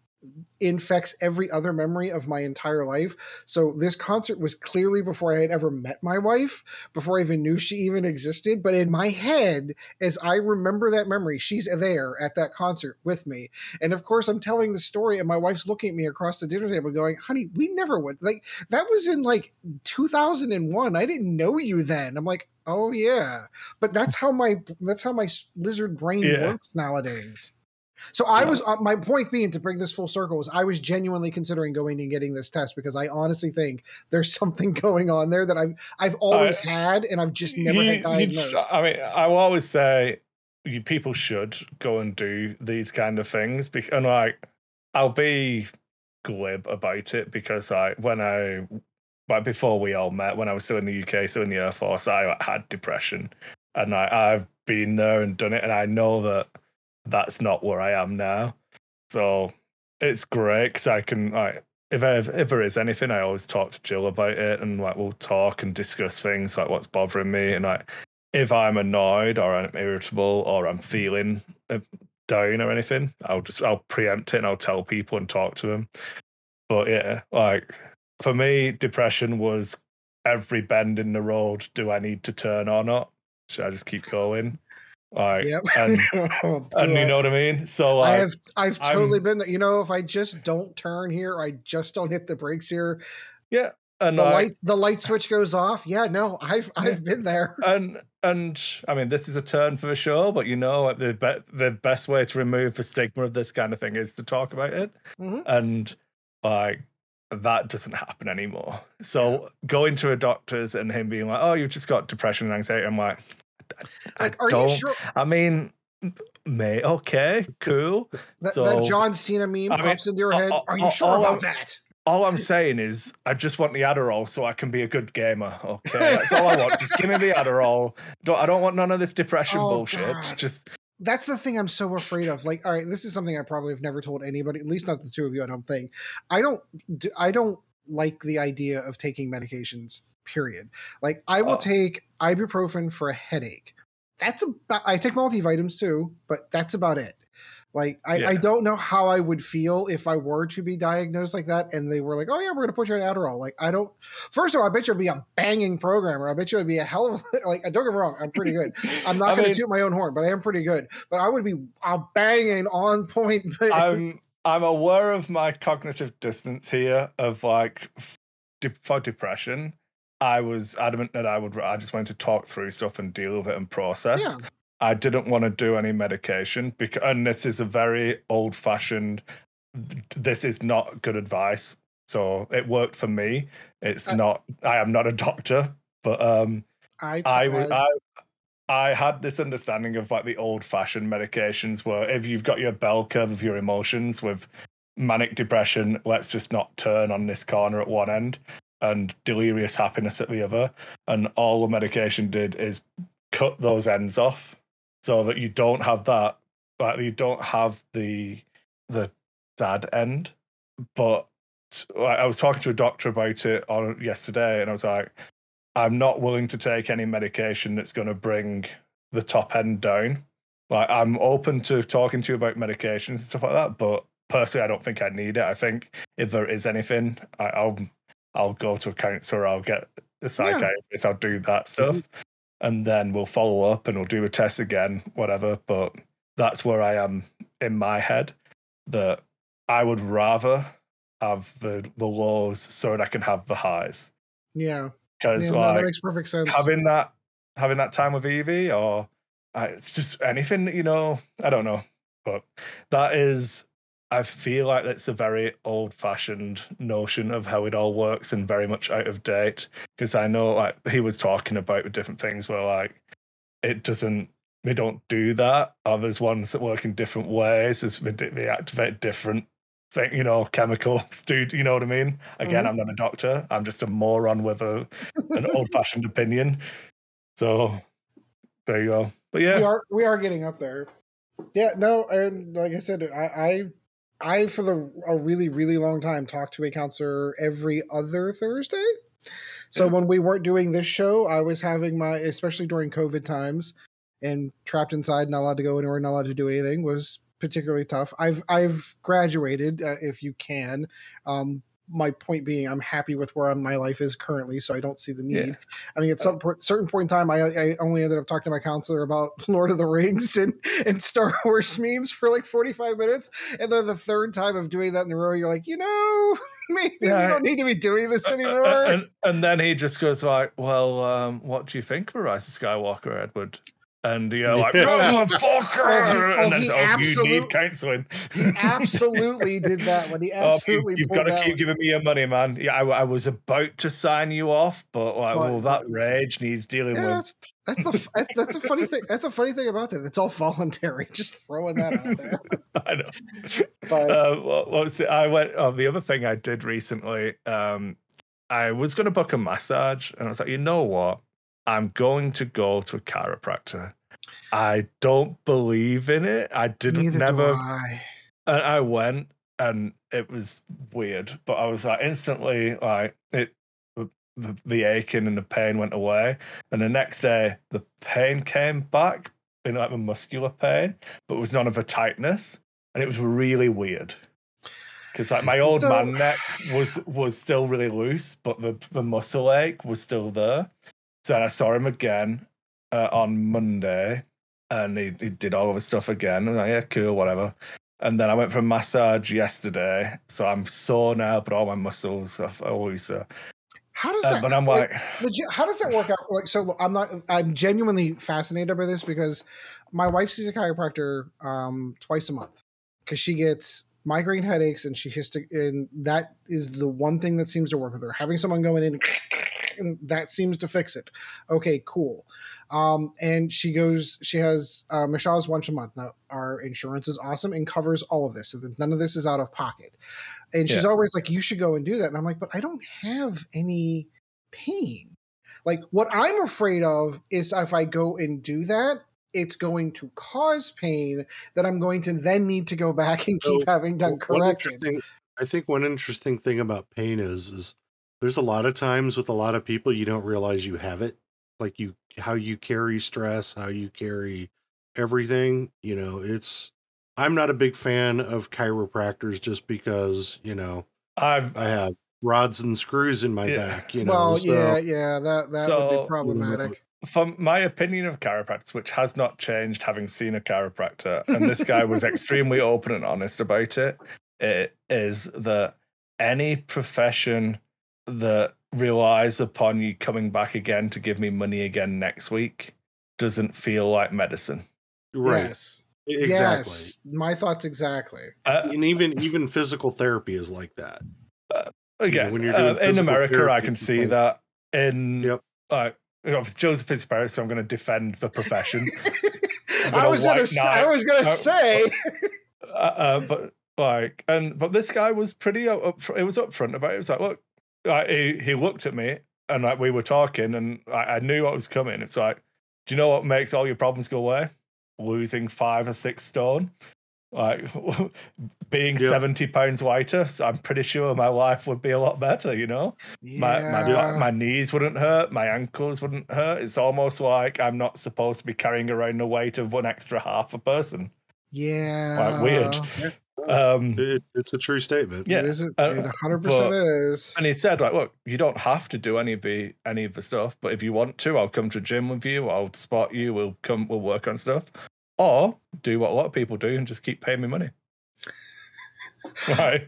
infects every other memory of my entire life. So this concert was clearly before I had ever met my wife, before I even knew she even existed. But in my head, as I remember that memory, she's there at that concert with me. And of course, I'm telling the story, and my wife's looking at me across the dinner table, going, "Honey, we never went. Like that was in like 2001. I didn't know you then." I'm like, "Oh yeah," but that's how my that's how my lizard brain yeah. works nowadays. So I was uh, my point being to bring this full circle is I was genuinely considering going and getting this test because I honestly think there's (laughs) something going on there that I've I've always uh, had and I've just never you, had diagnosed. You, I mean, I will always say you, people should go and do these kind of things because and like I'll be glib about it because I when I like before we all met when I was still in the UK, still in the Air Force, I had depression and I, I've been there and done it and I know that that's not where I am now. So it's great because I can like if, I, if there is anything, I always talk to Jill about it, and like we'll talk and discuss things like what's bothering me, and like if I'm annoyed or I'm irritable or I'm feeling uh, down or anything, I'll just I'll preempt it and I'll tell people and talk to them. But yeah, like for me, depression was every bend in the road. Do I need to turn or not? Should I just keep going? Like, yep. and, (laughs) oh, and you know what I mean? So like, I have, I've totally I'm, been that, you know, if I just don't turn here, I just don't hit the brakes here. Yeah. and the I, light the light switch goes off. Yeah, no, I've I've been there. (laughs) and and I mean, this is a turn for the show, but you know, the be- the best way to remove the stigma of this kind of thing is to talk about it, Mhm. and like that doesn't happen anymore. So going to a doctor's and him being like, "Oh, you've just got depression and anxiety," I'm like, I, Like, are you sure I mean, may okay, cool. that, So- that John Cena meme I mean, pops into your head? Are you sure all about I'm- that? All I'm saying is, I just want the Adderall so I can be a good gamer. Okay, that's all I want. Just give me the (laughs) Adderall. Don't, I don't want none of this depression Oh, bullshit. God. Just That's the thing I'm so afraid of. Like, all right, this is something I probably have never told anybody, at least not the two of you. I don't think. I don't. I don't like the idea of taking medications. Period. Like, I will Oh. take ibuprofen for a headache. That's about. I take multivitamins too, but that's about it. Like, I, I don't know how I would feel if I were to be diagnosed like that, and they were like, "Oh yeah, we're going to put you on Adderall." Like, I don't. First of all, I bet you would be a banging programmer. I bet you would be a hell of a (laughs) like. Don't get me wrong, I'm pretty good. (laughs) I'm not going to mean- toot my own horn, but I am pretty good. But I would be a banging on point. (laughs) I'm I'm aware of my cognitive distance here of like de- for depression. I was adamant that I would. I just wanted to talk through stuff and deal with it and process. Yeah. I didn't want to do any medication because, and this is a very old fashioned. This is not good advice. So it worked for me. It's I- not. I am not a doctor, but um, I. I, I had this understanding of like the old fashioned medications where if you've got your bell curve of your emotions with manic depression, let's just not turn on this corner at one end and delirious happiness at the other. And all the medication did is cut those ends off so that you don't have that, like you don't have the the sad end. But I was talking to a doctor about it on yesterday, and I was like, I'm not willing to take any medication that's going to bring the top end down. Like, I'm open to talking to you about medications and stuff like that, but personally, I don't think I need it. I think if there is anything, I, I'll I'll go to a counselor, I'll get a psychiatrist, I'll do that mm-hmm. stuff, and then we'll follow up and we'll do a test again, whatever. But that's where I am in my head. That I would rather have the the lows so that I can have the highs yeah, because yeah no, that like makes perfect sense. having that having that time with Evie or uh, it's just anything you know I don't know. But that is I feel like that's a very old fashioned notion of how it all works and very much out of date. Because I know like he was talking about the different things where like it doesn't they don't do that. Others ones that work in different ways they activate different thing you know chemicals (laughs) dude. you know what I mean again Mhm. I'm not a doctor I'm just a moron with a an old fashioned opinion. So there you go. But yeah, we are we are getting up there. Yeah, no, and like I said, I I, I for the a really really long time talked to a counselor every other Thursday. So Yeah. when we weren't doing this show, I was having my, especially during COVID times, and trapped inside, not allowed to go anywhere, not allowed to do anything, was particularly tough. I've I've graduated, uh, if you can. Um, my point being, I'm happy with where my life is currently, so I don't see the need. Yeah. I mean, at some po- certain point in time, I, I only ended up talking to my counselor about (laughs) Lord of the Rings and, and Star (laughs) Wars memes for like 45 minutes. And then the third time of doing that in a row, you're like, you know, (laughs) maybe Yeah. we don't need to be doing this Uh, anymore. uh, and, and then he just goes like, "Well, um, what do you think of Rise of Skywalker, Edward?" And you're like! (laughs) Oh, and oh, you need counselling. he absolutely did that when he (laughs) Oh, you, absolutely you've got to keep giving me your money, man. Yeah, I, I was about to sign you off, but like, But- well, that rage needs dealing Yeah, with. that's that's the f- that's, that's a funny thing. That's a funny thing about that. It's all voluntary. (laughs) Just throwing that out there. I know. But uh, what, what was it? I went. Oh, the other thing I did recently, um, I was going to book a massage, and I was like, you know what? I'm going to go to a chiropractor. I don't believe in it. I didn't neither never. I. And I went, and it was weird. But I was like instantly like it. The, the aching and the pain went away, and the next day the pain came back in like the muscular pain, but it was none of the tightness, and it was really weird. Because like my old So- man neck was was still really loose, but the the muscle ache was still there. So I saw him again uh, on Monday, and he, he did all of his stuff again. I was like, yeah, cool, whatever. And then I went for a massage yesterday, so I'm sore now, but all my muscles are always uh, How does Uh, that? but I'm like, legit, how does that work out? Like, so I'm not. I'm genuinely fascinated by this because my wife sees a chiropractor um, twice a month because she gets migraine headaches and she has to, and that is the one thing that seems to work with her. Having someone going in and that seems to fix it. Okay, cool. Um, and she goes, she has uh, Michelle's once a month. Now, our insurance is awesome and covers all of this, so that none of this is out of pocket. And she's Yeah. always like, "You should go and do that." And I'm like, "But I don't have any pain." Like what I'm afraid of is if I go and do that, it's going to cause pain that I'm going to then need to go back and keep So, having done One corrected. I think one interesting thing about pain is is there's a lot of times with a lot of people you don't realize you have it. Like you how you carry stress, how you carry everything, you know, it's I'm not a big fan of chiropractors just because, you know, I've I have rods and screws in my Yeah. back, you know. well, so- yeah, yeah, that that would be problematic. (laughs) from my opinion of chiropractors, which has not changed having seen a chiropractor, and this guy was (laughs) extremely open and honest about it, it is that any profession that relies upon you coming back again to give me money again next week doesn't feel like medicine. Right. Yes, Exactly. yes, my thoughts exactly. Uh, And even even physical therapy is like that. again, when you're uh, in physical America, I can see can- that. In Yep. like, you Joseph is Paris, so I'm going to defend the profession. (laughs) I was gonna, say, I was gonna uh, say, uh, uh, but like, and but this guy was pretty up. up it was upfront about it. It was like, look, like, he he looked at me and like we were talking, and I, I knew what was coming. It's like, do you know what makes all your problems go away? Losing five or six stone. Like (laughs) being Yep. seventy pounds lighter, so I'm pretty sure my life would be a lot better. You know, my my Yeah. my knees wouldn't hurt, my ankles wouldn't hurt. It's almost like I'm not supposed to be carrying around the weight of one extra half a person. yeah, Like, weird. Um, It, it's a true statement. Yeah, it is. It uh, hundred percent is. and he said, like, look, you don't have to do any of the any of the stuff, but if you want to, I'll come to gym with you. I'll spot you. We'll come. We'll work on stuff, or do what a lot of people do and just keep paying me money. (laughs) right.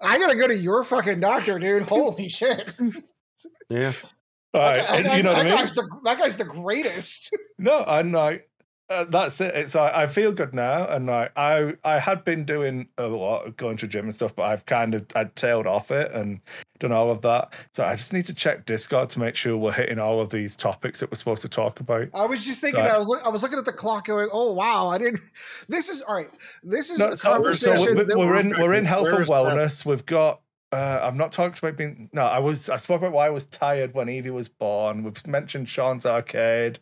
I gotta go to your fucking doctor, dude. Holy (laughs) shit! Yeah. Right. That, and guy- you know what that I mean? guy's the that guy's the greatest. (laughs) No, I'm like, uh, that's it. It's like I feel good now, and like I I had been doing a lot of going to gym and stuff, but I've kind of I'd tailed off it and done all of that. So I just need to check Discord to make sure we're hitting all of these topics that we're supposed to talk about. I was just thinking. Sorry. I was look, I was looking at the clock, going, "Oh wow, I didn't." (laughs) This is all right. This is No, a so, so conversation we're, we're we're- in we're in health and is that? wellness. We've got. Uh, I've not talked about being. No, I was. I spoke about why I was tired when Evie was born. We've mentioned Sean's arcade.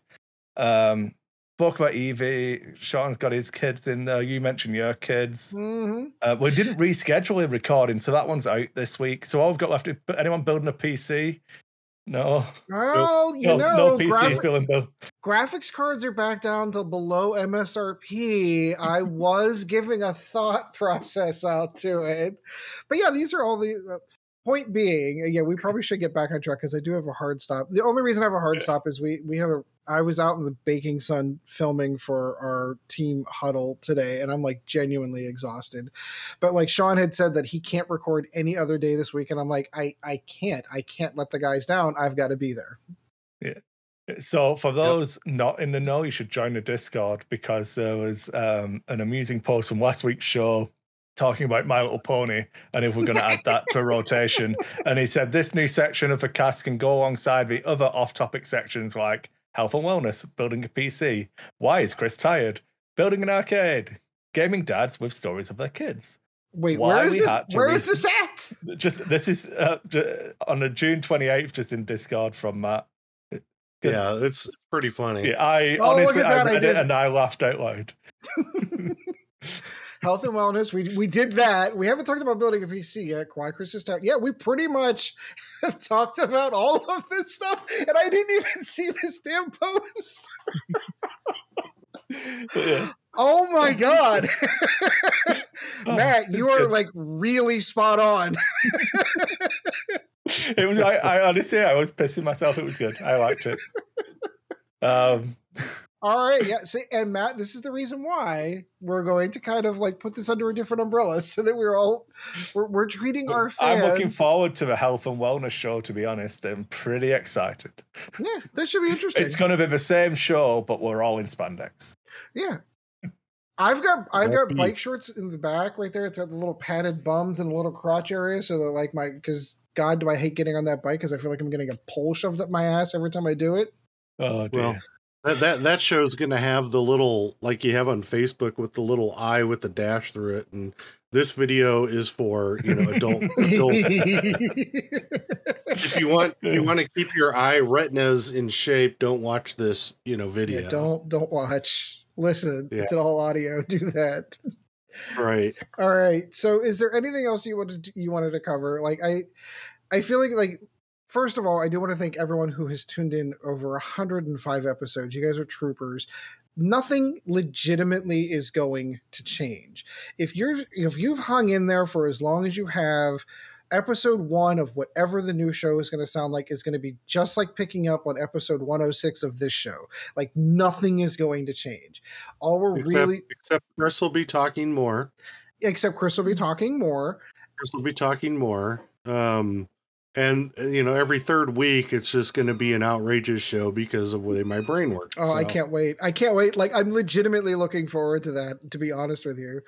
Um, spoke about Evie. Sean's got his kids in there. You mentioned your kids. Mhm. Uh, we didn't reschedule a recording, so that one's out this week. So all we've got left is anyone building a PC. No, Well, you no, know, no PC graphic- feeling graphics cards are back down to below MSRP. I (laughs) was giving a thought (laughs) process out to it, but yeah, these are all the. Uh, point being, yeah, we probably should get back on track because I do have a hard stop. The only reason I have a hard Yeah. stop is we we have a. I was out in the baking sun filming for our team huddle today, and I'm like genuinely exhausted. But like Sean had said that he can't record any other day this week, and I'm like, I I can't, I can't let the guys down. I've got to be there. Yeah. So for those not in the know, you should join the Discord because there was um, an amusing post from last week's show talking about My Little Pony and if we're going to add that to a (laughs) rotation. And he said this new section of the cast can go alongside the other off-topic sections like health and wellness, building a PC, why is Chris tired, building an arcade, gaming dads with stories of their kids. Wait, Why where is this? had to Where re- is this at? Just this is uh, on the June 28th, just in Discord from Matt. Good. Yeah, it's pretty funny. Yeah, I Oh, honestly I that, I read it and I laughed out loud. (laughs) (laughs) Health and wellness. We we did that. We haven't talked about building a PC yet. Why Chris is tired. Yeah, we pretty much (laughs) have talked about all of this stuff, and I didn't even (laughs) see this damn post. Yeah. Oh my (laughs) god, Matt, you are good. like really spot on. It was I, I honestly I was pissing myself. It was good. I liked it. Um All right, yeah. See, and Matt, this is the reason why we're going to kind of like put this under a different umbrella, (laughs) so that we're all we're, we're treating our fans. I'm looking forward to the health and wellness show. To be honest, I'm pretty excited. Yeah, that should be interesting. It's going to be the same show, but we're all in spandex. Yeah, I've got I've got bike shorts in the back right there. It's got the little padded bums and a little crotch area, so that like my because God, do I hate getting on that bike because I feel like I'm getting a pole shoved up my ass every time I do it. Oh dear. Well, that that that show's going to have the little like you have on Facebook with the little eye with the dash through it, and this video is for you know adult. (laughs) adult. if you want you want to keep your eye retinas in shape, don't watch this you know video. Yeah, don't don't watch. Listen, yeah. it's an all audio. (laughs) Do that. Right. All right. So, is there anything else you wanted to, you wanted to cover? Like, I I feel like like first of all, I do want to thank everyone who has tuned in over 105 episodes. You guys are troopers. Nothing legitimately is going to change. If you're if you've hung in there for as long as you have, episode 1 of whatever the new show is going to sound like is going to be just like picking up on episode 106 of this show. Like nothing is going to change. All we're except, really except Chris will be talking more. Except Chris will be talking more. Chris will be talking more. Um and you know every third week it's just going to be an outrageous show because of the way my brain works oh so. i can't wait. I can't wait. Like i'm legitimately looking forward to that to be honest with you.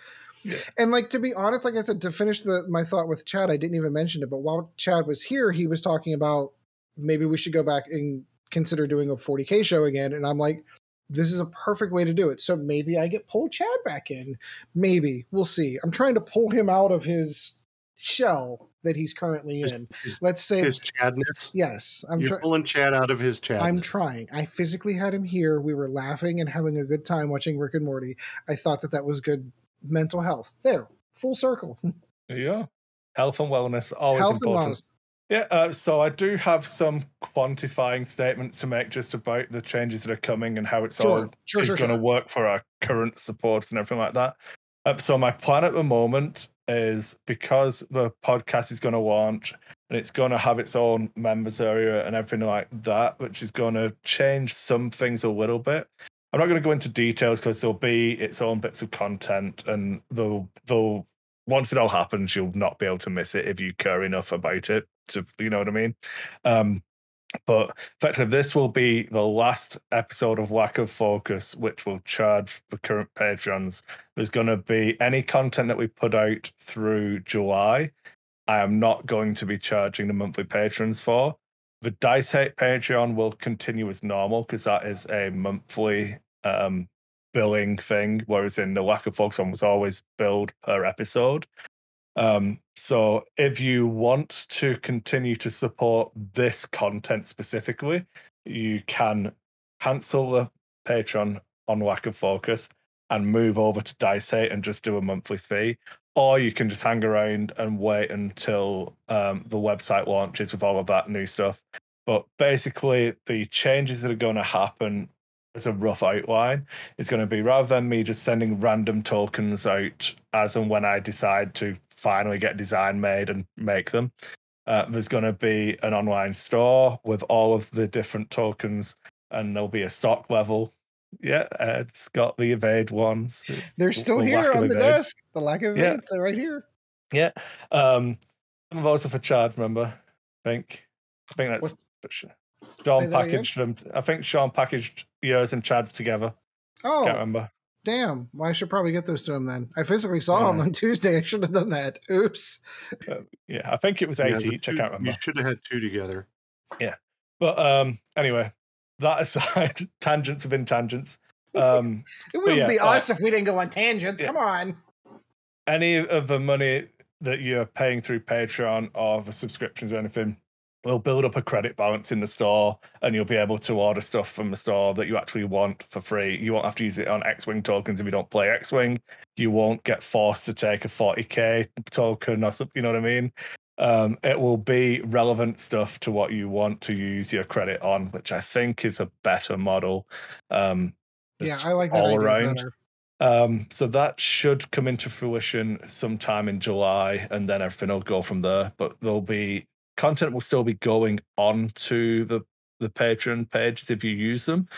Yeah. and like to be honest like i said to finish the my thought with chad i didn't even mention it but while chad was here he was talking about maybe we should go back and consider doing a 40k show again and i'm like this is a perfect way to do it. So maybe i get pull chad back in. Maybe. We'll see. I'm trying to pull him out of his shell that he's currently in. His, Let's say his Chadness. Yes, I'm You're pulling Chad out of his Chad. I'm trying. I physically had him here. We were laughing and having a good time watching Rick and Morty. I thought that that was good mental health. There, full circle. (laughs) Yeah, health and wellness always health important. Yeah, uh, so I do have some quantifying statements to make just about the changes that are coming and how it's sure. all sure, is sure, going to work for our current supports and everything like that. Uh, so my plan at the moment is because the podcast is going to launch and it's going to have its own members area and everything like that, which is going to change some things a little bit. I'm not going to go into details because there'll be its own bits of content, and they'll they'll once it all happens, you'll not be able to miss it if you care enough about it. To you know what I mean. Um, but effectively, this will be the last episode of Lack of Focus, which will charge the current patrons. There's going to be any content that we put out through July. I am not going to be charging the monthly patrons for. The Dice 8 Patreon will continue as normal because that is a monthly um, billing thing, whereas in the Lack of Focus one was always billed per episode. Um, so if you want to continue to support this content specifically, you can cancel the Patreon on lack of focus and move over to Dice 8 and just do a monthly fee. Or you can just hang around and wait until um, the website launches with all of that new stuff. But basically, the changes that are going to happen as a rough outline is going to be rather than me just sending random tokens out as and when I decide to finally get design made and make them. Uh, there's going to be an online store with all of the different tokens, and there'll be a stock level. Yeah, uh, it's got the evade ones. They're still the here on the evade. desk. The lack of evade, yeah. they're right here. Yeah. Um, I'm also for Chad, remember? I think. I think that's. What? Sean packaged them. I think Sean packaged yours and Chad's together. Oh, can't remember. Damn. Well, I should probably get those to him then. I physically saw yeah. him on (laughs) Tuesday. I should have done that. Oops. Uh, yeah, I think it was eight yeah, each. Two, I can't remember. You should have had two together. Yeah. But um anyway, that (laughs) aside, tangents within tangents. Um, (laughs) it wouldn't yeah, be us uh, if we didn't go on tangents. Come on. Any of the money that you're paying through Patreon or the subscriptions or anything will build up a credit balance in the store and you'll be able to order stuff from the store that you actually want for free. You won't have to use it on X Wing tokens if you don't play X Wing. You won't get forced to take a 40k token or something, you know what I mean? Um, it will be relevant stuff to what you want to use your credit on, which I think is a better model. Um, yeah, I like that all around. Um, so that should come into fruition sometime in July, and then everything will go from there. But there'll be content will still be going on to the the Patreon pages if you use them,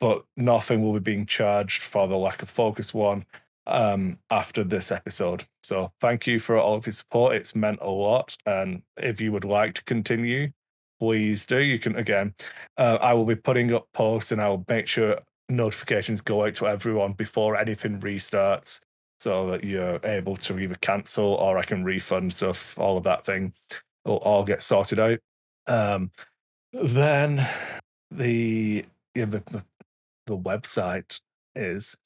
but nothing will be being charged for the lack of focus one um, after this episode. So thank you for all of your support. It's meant a lot. And if you would like to continue, please do. You can, again, uh, I will be putting up posts and I will make sure notifications go out to everyone before anything restarts so that you're able to either cancel or I can refund stuff, all of that thing will all get sorted out. Um, then the, yeah, the, the, the website is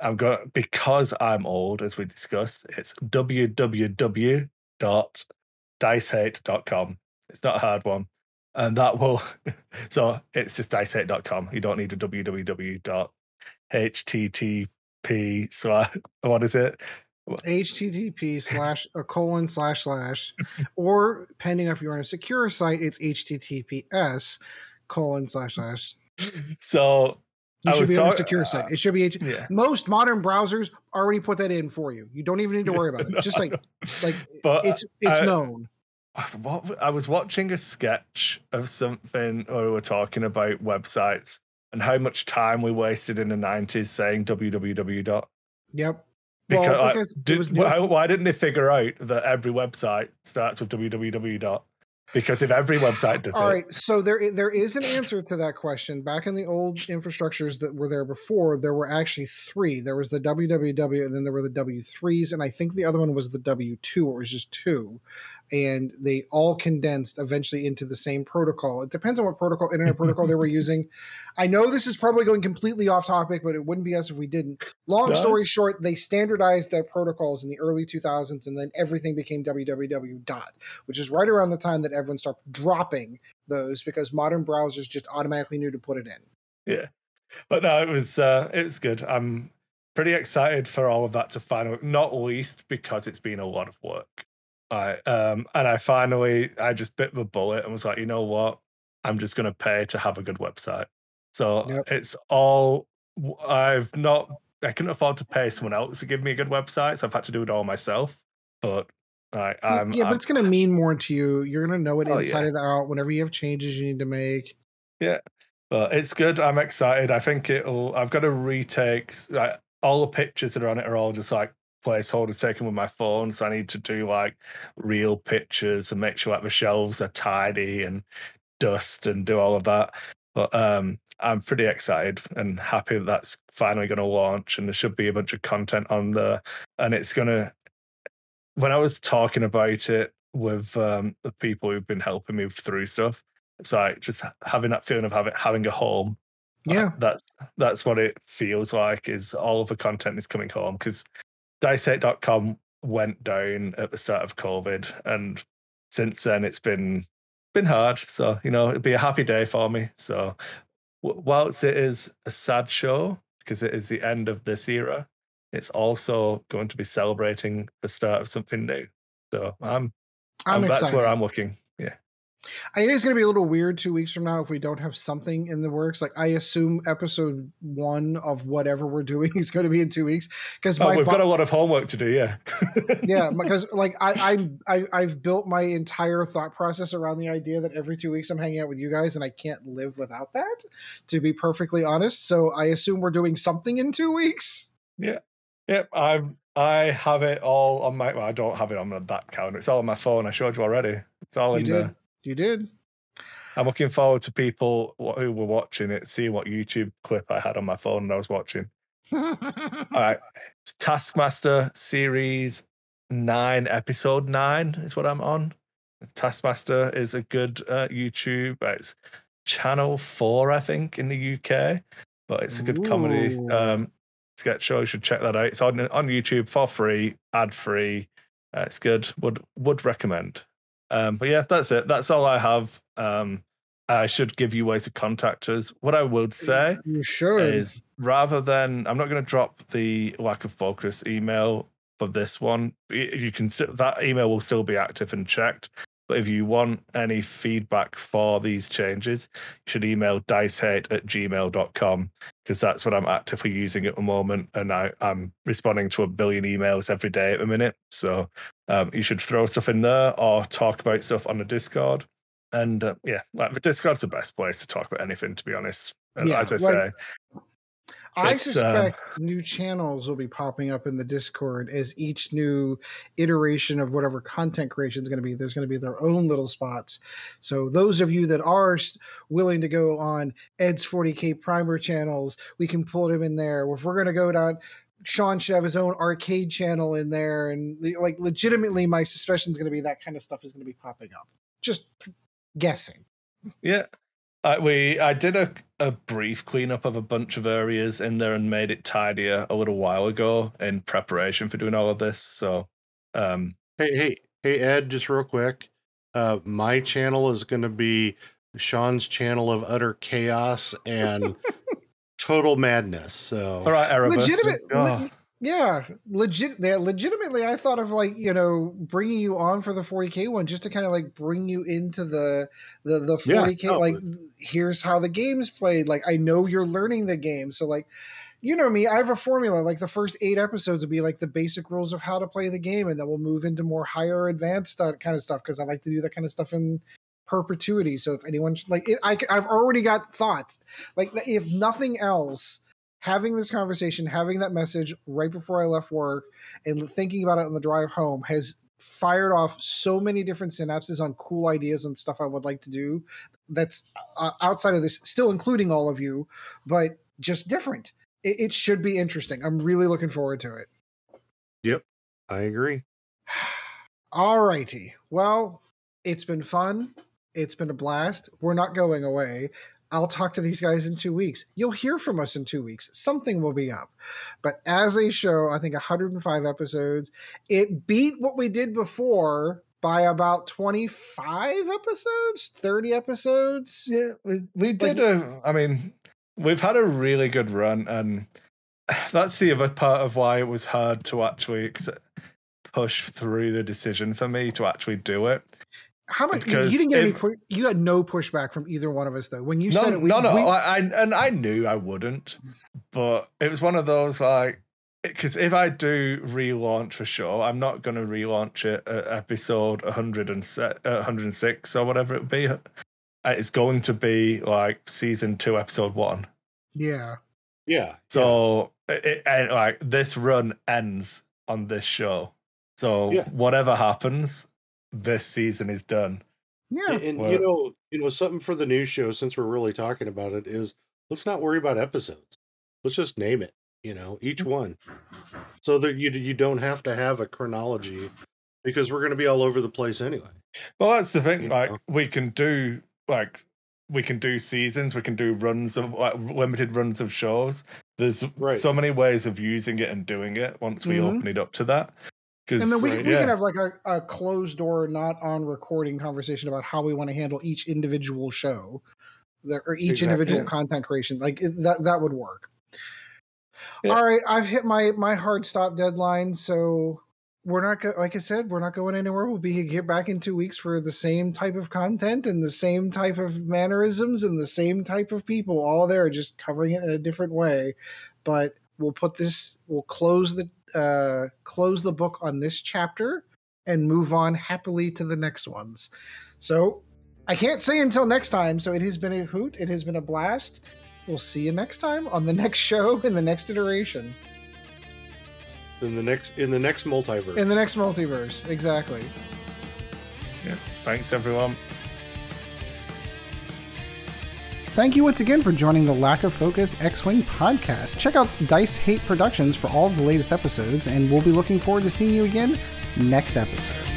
I'm going because I'm old, as we discussed. It's www.dicehate.com. It's not a hard one, and that will. (laughs) so it's just dicehate.com. You don't need a www.http slash (laughs) what is it? Http slash a colon slash slash or depending if you're on a secure site it's https colon slash slash so you should be on a secure site. It should be yeah. most modern browsers already put that in for you. You don't even need to worry about it. Just like (laughs) like but it's it's I, known. What I was watching a sketch of something or we were talking about websites and how much time we wasted in the nineties saying www. dot Yep. Because, well, because did, (laughs) why, why, didn't they figure out that every website starts with www dot? because if every website does (laughs) All it. right, so there there is an answer to that question. Back in the old infrastructures that were there before, there were actually three. There was the www, and then there were the W3s, and I think the other one was the W2, or it was just two and they all condensed eventually into the same protocol. It depends on what protocol, internet (laughs) protocol they were using. I know this is probably going completely off topic, but it wouldn't be us if we didn't. Long nice. story short, they standardized their protocols in the early 2000s, and then everything became www dot, which is right around the time that everyone started dropping those because modern browsers just automatically knew to put it in. Yeah, but no, it was uh, it was good. I'm pretty excited for all of that to finally, not least because it's been a lot of work. I um and I finally I just bit the bullet and was like, you know what? I'm just gonna pay to have a good website. So yep. it's all I've not I couldn't afford to pay someone else to give me a good website, so I've had to do it all myself. But I, I'm, yeah, I'm, but it's gonna mean more to you. You're gonna know it oh, inside yeah. and out whenever you have changes you need to make. Yeah, but it's good. I'm excited. I think it'll. I've got to retake. Like, all the pictures that are on it are all just like placeholders taken with my phone, so I need to do like real pictures and make sure like the shelves are tidy and dust and do all of that. But um, I'm pretty excited and happy that that's finally going to launch, and there should be a bunch of content on there, and it's going to. When I was talking about it with um, the people who've been helping me through stuff, it's like just having that feeling of having having a home. Yeah, that's that's what it feels like. Is all of the content is coming home because dice8.com went down at the start of COVID, and since then it's been been hard. So you know, it'd be a happy day for me. So whilst it is a sad show because it is the end of this era, it's also going to be celebrating the start of something new. So I'm, I'm, I'm that's where I'm looking. I think it's going to be a little weird two weeks from now if we don't have something in the works. Like I assume episode one of whatever we're doing (laughs) is going to be in two weeks because oh, we've bo- got a lot of homework to do. Yeah, (laughs) yeah, because like I, I I I've built my entire thought process around the idea that every two weeks I'm hanging out with you guys and I can't live without that. To be perfectly honest, so I assume we're doing something in two weeks. Yeah, yep. I'm I have it all on my. Well, I don't have it on that calendar. It's all on my phone. I showed you already. It's all you in did. there. You did. I'm looking forward to people who were watching it, seeing what YouTube clip I had on my phone and I was watching. (laughs) All right. Taskmaster series nine, episode nine is what I'm on. Taskmaster is a good uh, YouTube. It's channel four, I think, in the UK, but it's a good Ooh. comedy um, sketch show. You should check that out. It's on on YouTube for free, ad free. Uh, it's good. Would would recommend. Um, but yeah, that's it. That's all I have. Um, I should give you ways to contact us. What I would say should is rather than I'm not going to drop the lack of focus email for this one. You can st- that email will still be active and checked. But if you want any feedback for these changes, you should email dice8 at gmail.com because that's what I'm actively using at the moment. And I, am responding to a billion emails every day at the minute. So um, you should throw stuff in there or talk about stuff on the Discord. And uh, yeah, like the Discord's the best place to talk about anything, to be honest. yeah, as I like, say. I um, suspect new channels will be popping up in the Discord as each new iteration of whatever content creation is going to be. There's going to be their own little spots. So those of you that are willing to go on Ed's 40k primer channels, we can pull them in there. If we're going to go down, Sean should have his own arcade channel in there, and like legitimately, my suspicion is going to be that kind of stuff is going to be popping up. Just guessing. Yeah, I, we I did a, a brief cleanup of a bunch of areas in there and made it tidier a little while ago in preparation for doing all of this. So, um, hey, hey, hey, Ed, just real quick. Uh, my channel is going to be Sean's channel of utter chaos and (laughs) total madness. So, all right, Erebus. legitimate. Oh. Yeah, legit. Yeah, legitimately, I thought of like you know bringing you on for the 40k one just to kind of like bring you into the the the 40k. Yeah, like, here's how the game's played. Like, I know you're learning the game, so like, you know me, I have a formula. Like the first eight episodes will be like the basic rules of how to play the game, and then we'll move into more higher advanced kind of stuff because I like to do that kind of stuff in perpetuity. So if anyone like, it, I I've already got thoughts. Like if nothing else having this conversation, having that message right before I left work, and thinking about it on the drive home has fired off so many different synapses on cool ideas and stuff I would like to do. That's uh, outside of this, still including all of you, but just different. It, it should be interesting. I'm really looking forward to it. Yep, I agree. (sighs) all righty. Well, it's been fun. It's been a blast. We're not going away. I'll talk to these guys in two weeks. You'll hear from us in two weeks. Something will be up. But as a show, I think 105 episodes. It beat what we did before by about 25 episodes, 30 episodes. Yeah, we, we did like, a, I mean, we've had a really good run. And that's the other part of why it was hard to actually push through the decision for me to actually do it how much because you didn't get if, any? you had no pushback from either one of us though. When you no, said it, we, no, no, we, I, and I knew I wouldn't, but it was one of those like because if I do relaunch for sure, I'm not going to relaunch it at episode 106 or whatever it would be. Uh, it's going to be like season two, episode one. Yeah. Yeah. So yeah. It, it, like this run ends on this show. So yeah. whatever happens, this season is done. Yeah, and, and you know, you know, something for the news show since we're really talking about it is let's not worry about episodes. Let's just name it. You know, each mm. one, so that you you don't have to have a chronology because we're going to be all over the place anyway. Well, that's the thing. You like know? we can do like we can do seasons, we can do runs of like limited runs of shows. There's right. so many ways of using it and doing it once we mm-hmm. open it up to that. And then we, we yeah. can have like a, a closed door, not on recording conversation about how we want to handle each individual show or each exactly. individual yeah. content creation. Like that, that would work. Yeah. All right. I've hit my, my hard stop deadline. So we're not, go- like I said, we're not going anywhere. We'll be here back in two weeks for the same type of content and the same type of mannerisms and the same type of people all there, just covering it in a different way. But we'll put this, we'll close the uh, close the book on this chapter and move on happily to the next ones. So I can't say until next time. So it has been a hoot. It has been a blast. We'll see you next time on the (laughs) next show in the next iteration. In the next in the next multiverse. In the next multiverse, exactly. Yeah. Thanks everyone. Thank you once again for joining the Lack of Focus X Wing podcast. Check out Dice 8 Productions for all the latest episodes, and we'll be looking forward to seeing you again next episode.